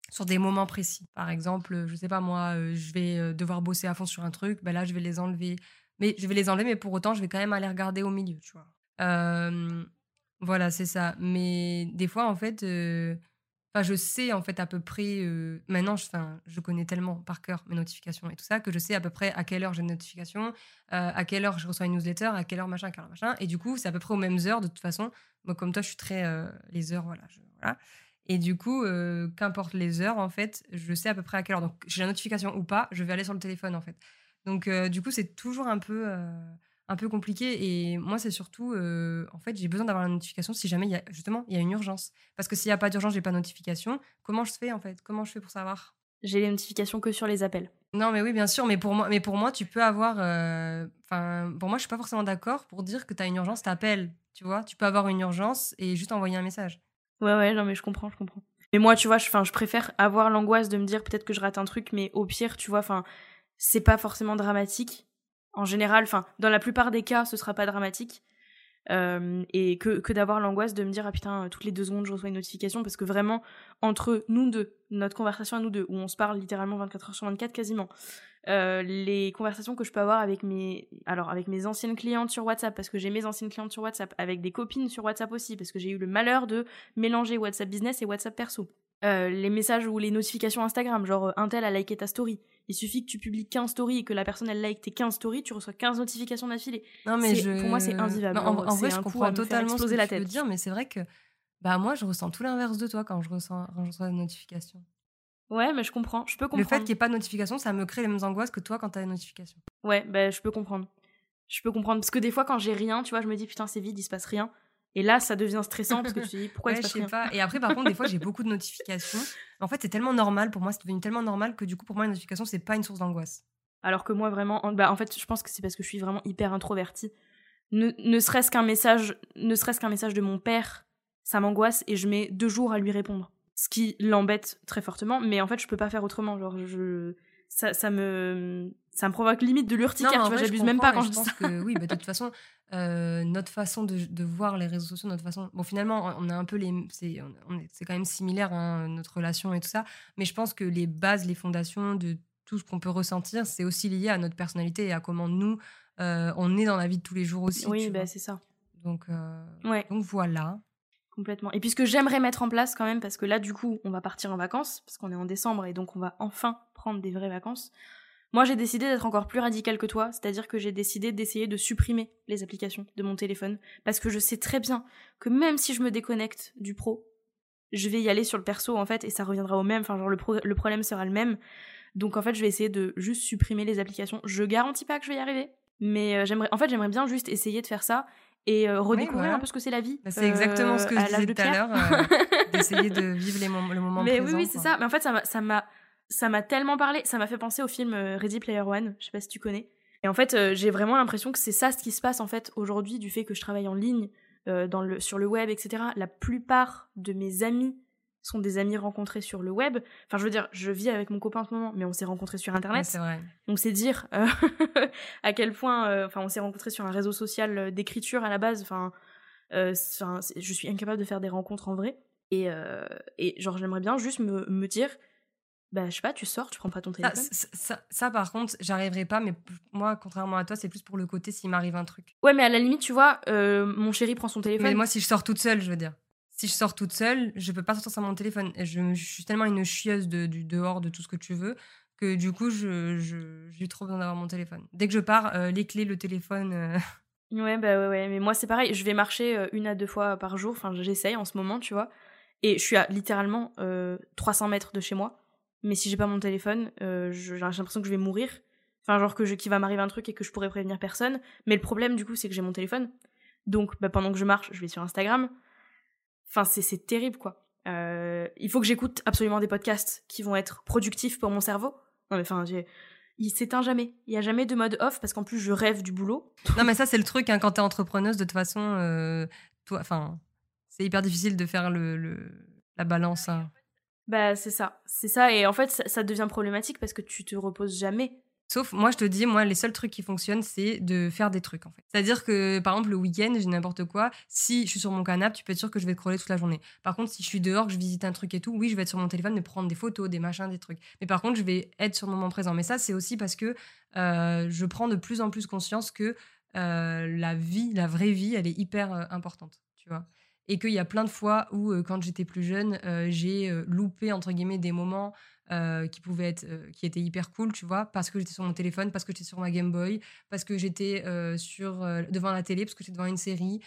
sur des moments précis. Par exemple, je sais pas moi, je vais devoir bosser à fond sur un truc. Ben là, je vais les enlever. Mais je vais les enlever, mais pour autant, je vais quand même aller regarder au milieu, tu vois. Voilà, c'est ça. Mais des fois, en fait, euh, enfin, je sais en fait à peu près. Euh, maintenant, je, je connais tellement par cœur mes notifications et tout ça que je sais à peu près à quelle heure j'ai une notification, euh, à quelle heure je reçois une newsletter, à quelle heure machin, à quelle heure machin. Et du coup, c'est à peu près aux mêmes heures de toute façon. Moi, comme toi, je suis très les heures, voilà, voilà. Et du coup, qu'importe les heures, en fait, je sais à peu près à quelle heure. Donc, j'ai la notification ou pas, je vais aller sur le téléphone, en fait. Donc, du coup, c'est toujours un peu un peu compliqué. Et moi, c'est surtout, euh, en fait, j'ai besoin d'avoir la notification si jamais il y a, justement, il y a une urgence. Parce que s'il n'y a pas d'urgence, j'ai pas de notification. Comment je fais, en fait? Comment je fais pour savoir? J'ai les notifications que sur les appels. Non, mais oui, bien sûr. Mais pour moi, mais pour moi tu peux avoir. Euh, enfin, pour moi, je suis pas forcément d'accord pour dire que tu as une urgence, t'appelles. Tu vois? Tu peux avoir une urgence et juste envoyer un message. Ouais, ouais, non, mais je comprends, je comprends. Mais moi, tu vois, je, je préfère avoir l'angoisse de me dire peut-être que je rate un truc, mais au pire, tu vois, enfin, c'est pas forcément dramatique en général, dans la plupart des cas, ce sera pas dramatique. Euh, et que, que d'avoir l'angoisse de me dire ah putain toutes les deux secondes je reçois une notification parce que vraiment entre nous deux notre conversation à nous deux où on se parle littéralement 24 heures sur 24 quasiment euh, les conversations que je peux avoir avec mes alors avec mes anciennes clientes sur WhatsApp parce que j'ai mes anciennes clientes sur WhatsApp avec des copines sur WhatsApp aussi parce que j'ai eu le malheur de mélanger WhatsApp business et WhatsApp perso euh, les messages ou les notifications Instagram, genre un tel a liké ta story. Il suffit que tu publies 15 stories et que la personne elle like tes 15 stories, tu reçois 15 notifications d'affilée. Non mais pour moi c'est invivable. en, vrai je comprends totalement ce que la tu veux dire, mais c'est vrai que bah moi je ressens tout l'inverse de toi quand je reçois, quand je reçois des notifications. Ouais, mais je comprends, je peux comprendre. Le fait qu'il n'y ait pas de notification, ça me crée les mêmes angoisses que toi quand t'as une notification. Ouais, bah je peux comprendre. Je peux comprendre parce que des fois quand j'ai rien, tu vois, je me dis putain c'est vide, il se passe rien. Et là, ça devient stressant parce que tu te dis <laughs> pourquoi ouais, je sais pas. Et après, par contre, des fois, j'ai beaucoup de notifications. En fait, c'est tellement normal pour moi, c'est devenu tellement normal que du coup, pour moi, les notifications, c'est pas une source d'angoisse. Alors que moi, vraiment, en, bah, en fait, je pense que c'est parce que je suis vraiment hyper introvertie. Ne, ne serait-ce qu'un message, ne serait-ce qu'un message de mon père, ça m'angoisse et je mets deux jours à lui répondre. Ce qui l'embête très fortement, mais en fait, je peux pas faire autrement. Genre, je, ça, ça me ça me provoque limite de l'urticaire, tu vois, j'abuse même pas quand je, dis ça. Que, oui, bah, de toute <laughs> façon, euh, notre façon de, de, voir les réseaux sociaux, notre façon. Bon, finalement, on a un peu les. C'est quand même similaire, hein, notre relation et tout ça. Mais je pense que les bases, les fondations de tout ce qu'on peut ressentir, c'est aussi lié à notre personnalité et à comment nous, euh, on est dans la vie de tous les jours aussi. Oui, bah, c'est ça. Donc, euh, ouais. donc voilà. Et puis ce que j'aimerais mettre en place quand même, parce que là, du coup, on va partir en vacances, parce qu'on est en décembre et donc on va enfin prendre des vraies vacances. Moi, j'ai décidé d'être encore plus radical que toi, c'est-à-dire que j'ai décidé d'essayer de supprimer les applications de mon téléphone, parce que je sais très bien que même si je me déconnecte du pro, je vais y aller sur le perso en fait, et ça reviendra au même, enfin genre le, le problème sera le même. Donc en fait, je vais essayer de juste supprimer les applications. Je garantis pas que je vais y arriver, mais euh, j'aimerais, en fait, j'aimerais bien juste essayer de faire ça et euh, redécouvrir un peu ce que c'est la vie. Bah, c'est exactement ce que euh, je disais tout à l'heure, <laughs> d'essayer de vivre les le moment mais présent. Mais oui, oui c'est ça. Mais en fait, ça m'a ça m'a tellement parlé, ça m'a fait penser au film euh, Ready Player One, je sais pas si tu connais. Et en fait, euh, j'ai vraiment l'impression que c'est ça ce qui se passe en fait aujourd'hui du fait que je travaille en ligne, euh, dans le, sur le web, etc. La plupart de mes amis sont des amis rencontrés sur le web. Enfin, je veux dire, je vis avec mon copain en ce moment, mais on s'est rencontrés sur Internet. c'est vrai. Donc c'est dire <laughs> à quel point, enfin, on s'est rencontrés sur un réseau social d'écriture à la base. Enfin, je suis incapable de faire des rencontres en vrai. Et, et genre, j'aimerais bien juste me, me dire, bah, je sais pas, tu sors, tu prends pas ton téléphone. Ça, ça, par contre, j'arriverai pas, mais moi, contrairement à toi, c'est plus pour le côté s'il m'arrive un truc. Ouais, mais à la limite, tu vois, euh, mon chéri prend son téléphone. Mais moi, si je sors toute seule, je veux dire. Si je sors toute seule, je peux pas sortir sans mon téléphone. Je, suis tellement une chieuse du dehors, de tout ce que tu veux, que du coup, j'ai trop besoin d'avoir mon téléphone. Dès que je pars, euh, les clés, le téléphone. Euh. <laughs> Ouais, bah ouais. Mais moi, c'est pareil. Je vais marcher une à deux fois par jour. Enfin, j'essaye en ce moment, tu vois. Et je suis à littéralement 300 mètres de chez moi mais si j'ai pas mon téléphone, euh, j'ai l'impression que je vais mourir. Enfin, genre que qu'il va m'arriver un truc et que je pourrais prévenir personne. Mais le problème, du coup, c'est que j'ai mon téléphone. Donc, bah, pendant que je marche, je vais sur Instagram. Enfin, c'est terrible, quoi. Euh, il faut que j'écoute absolument des podcasts qui vont être productifs pour mon cerveau. Non, mais enfin, il s'éteint jamais. Il y a jamais de mode off parce qu'en plus, je rêve du boulot. <laughs> Non, mais ça, c'est le truc, hein, quand t'es entrepreneuse, de toute façon, euh, toi, enfin, c'est hyper difficile de faire le, la balance. Hein. Bah, c'est ça. C'est ça. Et en fait, ça, devient problématique parce que tu te reposes jamais. Sauf, moi, je te dis, moi, les seuls trucs qui fonctionnent, c'est de faire des trucs, en fait. C'est-à-dire que, par exemple, le week-end, j'ai n'importe quoi. Si je suis sur mon canapé, tu peux être sûr que je vais te toute la journée. Par contre, si je suis dehors, que je visite un truc et tout, oui, je vais être sur mon téléphone, me prendre des photos, des machins, des trucs. Mais par contre, je vais être sur le moment présent. Mais ça, c'est aussi parce que euh, je prends de plus en plus conscience que euh, la vie, la vraie vie, elle est hyper euh, importante, tu vois et qu'il y a plein de fois où, quand j'étais plus jeune, j'ai loupé, entre guillemets, des moments qui pouvaient être, qui étaient hyper cool, tu vois, parce que j'étais sur mon téléphone, parce que j'étais sur ma Game Boy, parce que j'étais sur, devant la télé, parce que j'étais devant une série,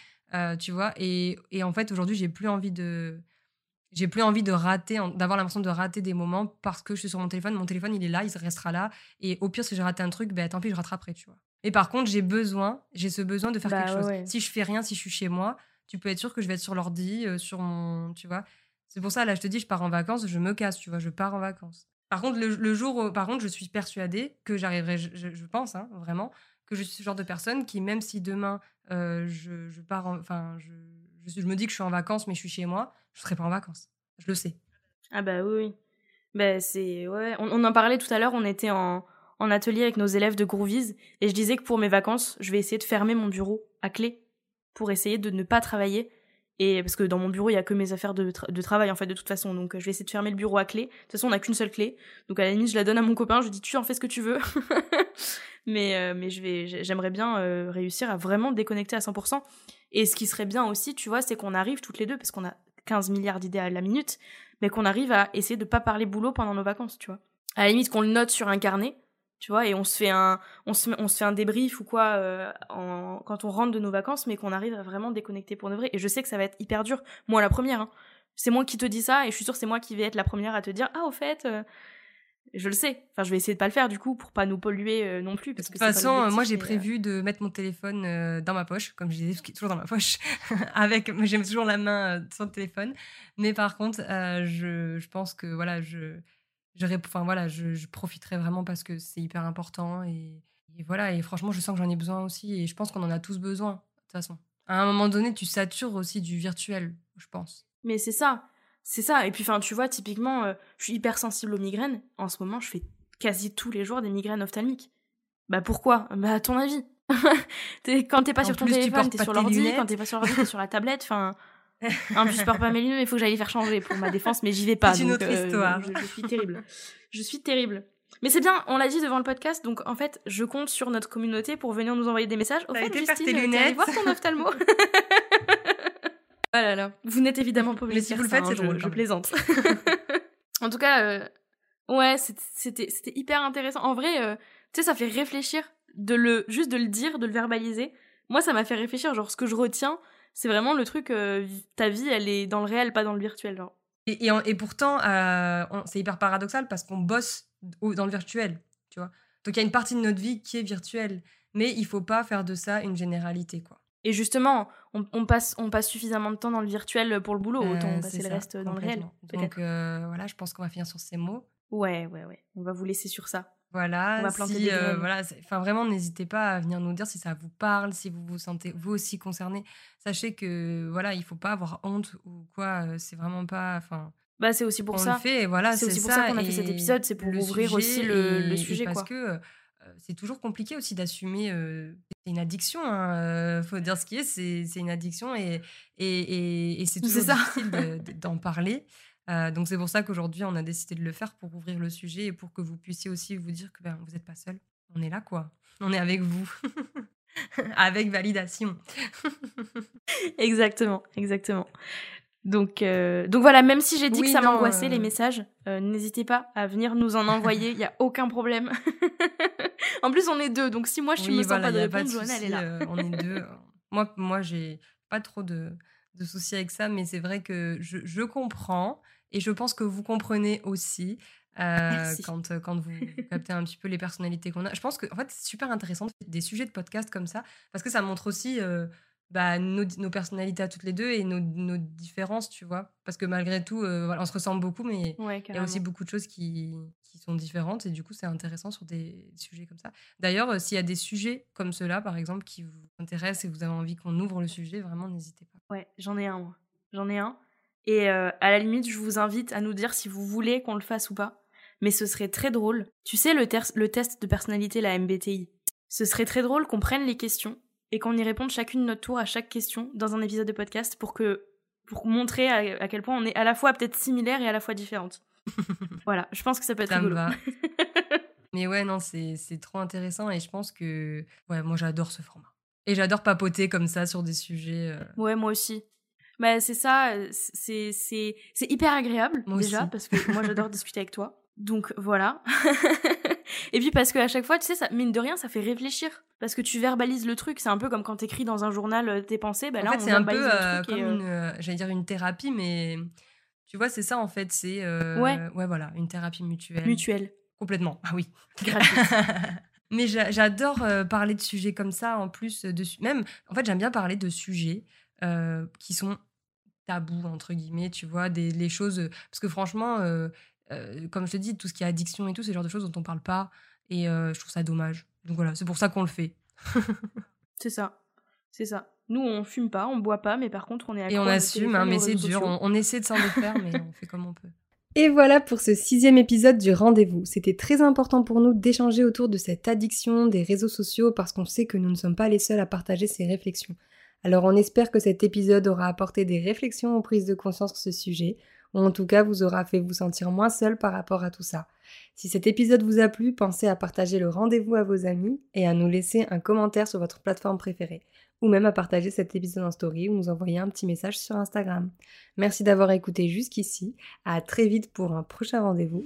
tu vois. Et, et en fait, aujourd'hui, j'ai plus envie de j'ai plus envie de rater, d'avoir l'impression de rater des moments parce que je suis sur mon téléphone. Mon téléphone, il est là, il restera là. Et au pire, si j'ai raté un truc, ben, tant pis, je rattraperai, tu vois. Et par contre, j'ai besoin, j'ai ce besoin de faire bah quelque chose. Si je fais rien, si je suis chez moi, tu peux être sûr que je vais être sur l'ordi, euh, sur mon. Tu vois C'est pour ça, là, je te dis, je pars en vacances, je me casse, tu vois, je pars en vacances. Par contre, le, jour, par contre, je suis persuadée que j'arriverai, je, pense, hein, vraiment, que je suis ce genre de personne qui, même si demain, euh, je, pars, enfin, je, je, me dis que je suis en vacances, mais je suis chez moi, je serai pas en vacances. Je le sais. Ah bah oui. Bah c'est ouais, on, on, en parlait tout à l'heure. On était en, en atelier avec nos élèves de Groovies et je disais que pour mes vacances, je vais essayer de fermer mon bureau à clé pour essayer de ne pas travailler. Et parce que dans mon bureau, il y a que mes affaires de, travail en fait de toute façon. Donc je vais essayer de fermer le bureau à clé. De toute façon, on n'a qu'une seule clé. Donc à la limite, je la donne à mon copain. Je lui dis tu en fais ce que tu veux. <laughs> mais euh, mais je vais j'aimerais bien euh, réussir à vraiment déconnecter à 100%. Et ce qui serait bien aussi, tu vois, c'est qu'on arrive toutes les deux parce qu'on a 15 milliards d'idées à la minute, mais qu'on arrive à essayer de pas parler boulot pendant nos vacances, tu vois. À la limite qu'on le note sur un carnet tu vois, et on se fait un, on se, on se fait un débrief ou quoi euh, en, quand on rentre de nos vacances, mais qu'on arrive à vraiment déconnecter pour de vrai. Et je sais que ça va être hyper dur. Moi, la première, hein. c'est moi qui te dis ça, et je suis sûre que c'est moi qui vais être la première à te dire, ah, au fait, euh, je le sais. Enfin, je vais essayer de pas le faire du coup pour pas nous polluer euh, non plus. Parce de toute façon, moi j'ai prévu de mettre mon téléphone dans ma poche, comme je disais, toujours dans ma poche, <laughs> avec, j'aime toujours la main sur le téléphone. Mais par contre, je, je pense que voilà, je je, enfin, voilà, je, profiterai vraiment parce que c'est hyper important. Et, voilà, et franchement, je sens que j'en ai besoin aussi. Et je pense qu'on en a tous besoin, de toute façon. À un moment donné, tu satures aussi du virtuel, je pense. Mais c'est ça. C'est ça. Et puis, enfin, tu vois, typiquement, euh, je suis hyper sensible aux migraines. En ce moment, je fais quasi tous les jours des migraines ophtalmiques. Bah pourquoi? Bah à ton avis. <laughs> quand t'es pas sur ton téléphone, t'es sur l'ordi, quand t'es pas sur l'ordi, t'es sur la tablette, enfin... <laughs> En plus, je porte pas mes lunettes, mais il faut que j'aille faire changer pour ma défense, mais j'y vais pas. C'est une autre euh, histoire. Je, suis terrible. Je suis terrible. Mais c'est bien, on l'a dit devant le podcast, donc en fait, je compte sur notre communauté pour venir nous envoyer des messages. Au fait, été Justine, faire tes lunettes voir ton ophtalmo. <laughs> oh là là, vous n'êtes évidemment pas obligé Mais de si vous le faites, hein, c'est je, drôle, plaisante. <laughs> en tout cas, euh, ouais, c'était hyper intéressant. En vrai, euh, tu sais, ça fait réfléchir de le juste de le dire, de le verbaliser. Moi, ça m'a fait réfléchir. Genre, ce que je retiens, c'est vraiment le truc. euh, ta vie, elle est dans le réel, pas dans le virtuel. Genre. Et, et, en- et pourtant, euh, c'est hyper paradoxal parce qu'on bosse au- dans le virtuel, tu vois. Donc il y a une partie de notre vie qui est virtuelle, mais il faut pas faire de ça une généralité, quoi. Et justement, on, on passe on passe suffisamment de temps dans le virtuel pour le boulot, autant Euh, passer le reste dans le réel. Donc voilà, je pense qu'on va finir sur ces mots. Ouais, ouais, ouais. On va vous laisser sur ça. Voilà, On va planter si, des euh, voilà, enfin vraiment, n'hésitez pas à venir nous dire si ça vous parle, si vous vous sentez vous aussi concerné. Sachez que voilà, il faut pas avoir honte ou quoi. euh, C'est vraiment pas, enfin, Bah, c'est aussi pour on ça. fait. Voilà, C'est aussi pour ça qu'on a fait cet et épisode, c'est pour ouvrir aussi le- et- le et sujet, parce quoi. que euh, c'est toujours compliqué aussi d'assumer. euh, c'est une addiction, hein, faut dire ce qui est. C'est une addiction et et, et, et c'est toujours difficile de- <laughs> de- d'en parler. Euh, donc c'est pour ça qu'aujourd'hui on a décidé de le faire pour ouvrir le sujet et pour que vous puissiez aussi vous dire que ben, vous n'êtes pas seul. On est là quoi. On est avec vous. <laughs> avec validation. <laughs> Exactement, exactement. Donc, euh, donc voilà, même si j'ai dit Oui, que ça m'angoissait euh, les messages, euh, n'hésitez pas à venir nous en envoyer, il y a aucun problème. <laughs> en plus, on est deux, donc si moi je Oui, me sens voilà, pas de répondre, de Johanna, elle est là. on est deux. Moi, moi j'ai pas trop de, de soucis avec ça, mais c'est vrai que je, je comprends et je pense que vous comprenez aussi euh, quand, quand vous <laughs> captez un petit peu les personnalités qu'on a. Je pense que en fait, c'est super intéressant des sujets de podcast comme ça parce que ça montre aussi euh, bah, nos, nos personnalités à toutes les deux et nos, nos différences, tu vois. Parce que malgré tout, euh, voilà, on se ressemble beaucoup, mais Ouais, il y a aussi beaucoup de choses qui, qui sont différentes et du coup, c'est intéressant sur des sujets comme ça. D'ailleurs, euh, s'il y a des sujets comme ceux-là, par exemple, qui vous intéressent et vous avez envie qu'on ouvre le sujet, vraiment, n'hésitez pas. Ouais, j'en ai un, moi. J'en ai un. Et euh, à la limite, je vous invite à nous dire si vous voulez qu'on le fasse ou pas. Mais ce serait très drôle. Tu sais, le, le test de personnalité, la MBTI. Ce serait très drôle qu'on prenne les questions et qu'on y réponde chacune notre tour à chaque question dans un épisode de podcast pour que pour montrer à, à quel point on est à la fois peut-être similaires et à la fois différentes. <laughs> voilà, je pense que ça peut être Ça rigolo. <laughs> Mais ouais, non, c'est trop intéressant et je pense que, ouais, moi, j'adore ce format. Et j'adore papoter comme ça sur des sujets. euh, Ouais, moi aussi. Bah, c'est ça, euh, c'est hyper agréable Moi déjà aussi. parce que moi j'adore discuter avec toi. Donc voilà. <laughs> Et puis parce qu'à chaque fois, tu sais, ça, mine de rien, ça fait réfléchir parce que tu verbalises le truc. C'est un peu comme quand t'écris dans un journal euh, tes pensées. Bah, en là, fait, c'est un peu euh, comme euh, une, euh, j'allais dire une thérapie, mais tu vois, c'est ça en fait. C'est Ouais. ouais, voilà, une thérapie mutuelle. mutuel, Complètement. Ah oui. <laughs> Mais j'a- j'adore parler de sujets comme ça, en plus de même. En fait, j'aime bien parler de sujets qui sont tabous entre guillemets, tu vois, des les choses. Parce que franchement, euh, euh, comme je te dis, tout ce qui est addiction et tout, c'est le genre de choses dont on parle pas, et euh, je trouve ça dommage. Donc voilà, c'est pour ça qu'on le fait. <laughs> c'est ça, c'est ça. Nous, on fume pas, on boit pas, mais par contre, on est Et on à assume, hein, mais c'est dur. On, on essaie de s'en défaire, mais <laughs> on fait comme on peut. Et voilà pour ce sixième épisode du rendez-vous. C'était très important pour nous d'échanger autour de cette addiction des réseaux sociaux parce qu'on sait que nous ne sommes pas les seuls à partager ces réflexions. Alors on espère que cet épisode aura apporté des réflexions aux prises de conscience sur ce sujet, ou en tout cas vous aura fait vous sentir moins seul par rapport à tout ça. Si cet épisode vous a plu, pensez à partager le rendez-vous à vos amis et à nous laisser un commentaire sur votre plateforme préférée, ou même à partager cet épisode en story ou nous envoyer un petit message sur Instagram. Merci d'avoir écouté jusqu'ici. À très vite pour un prochain rendez-vous.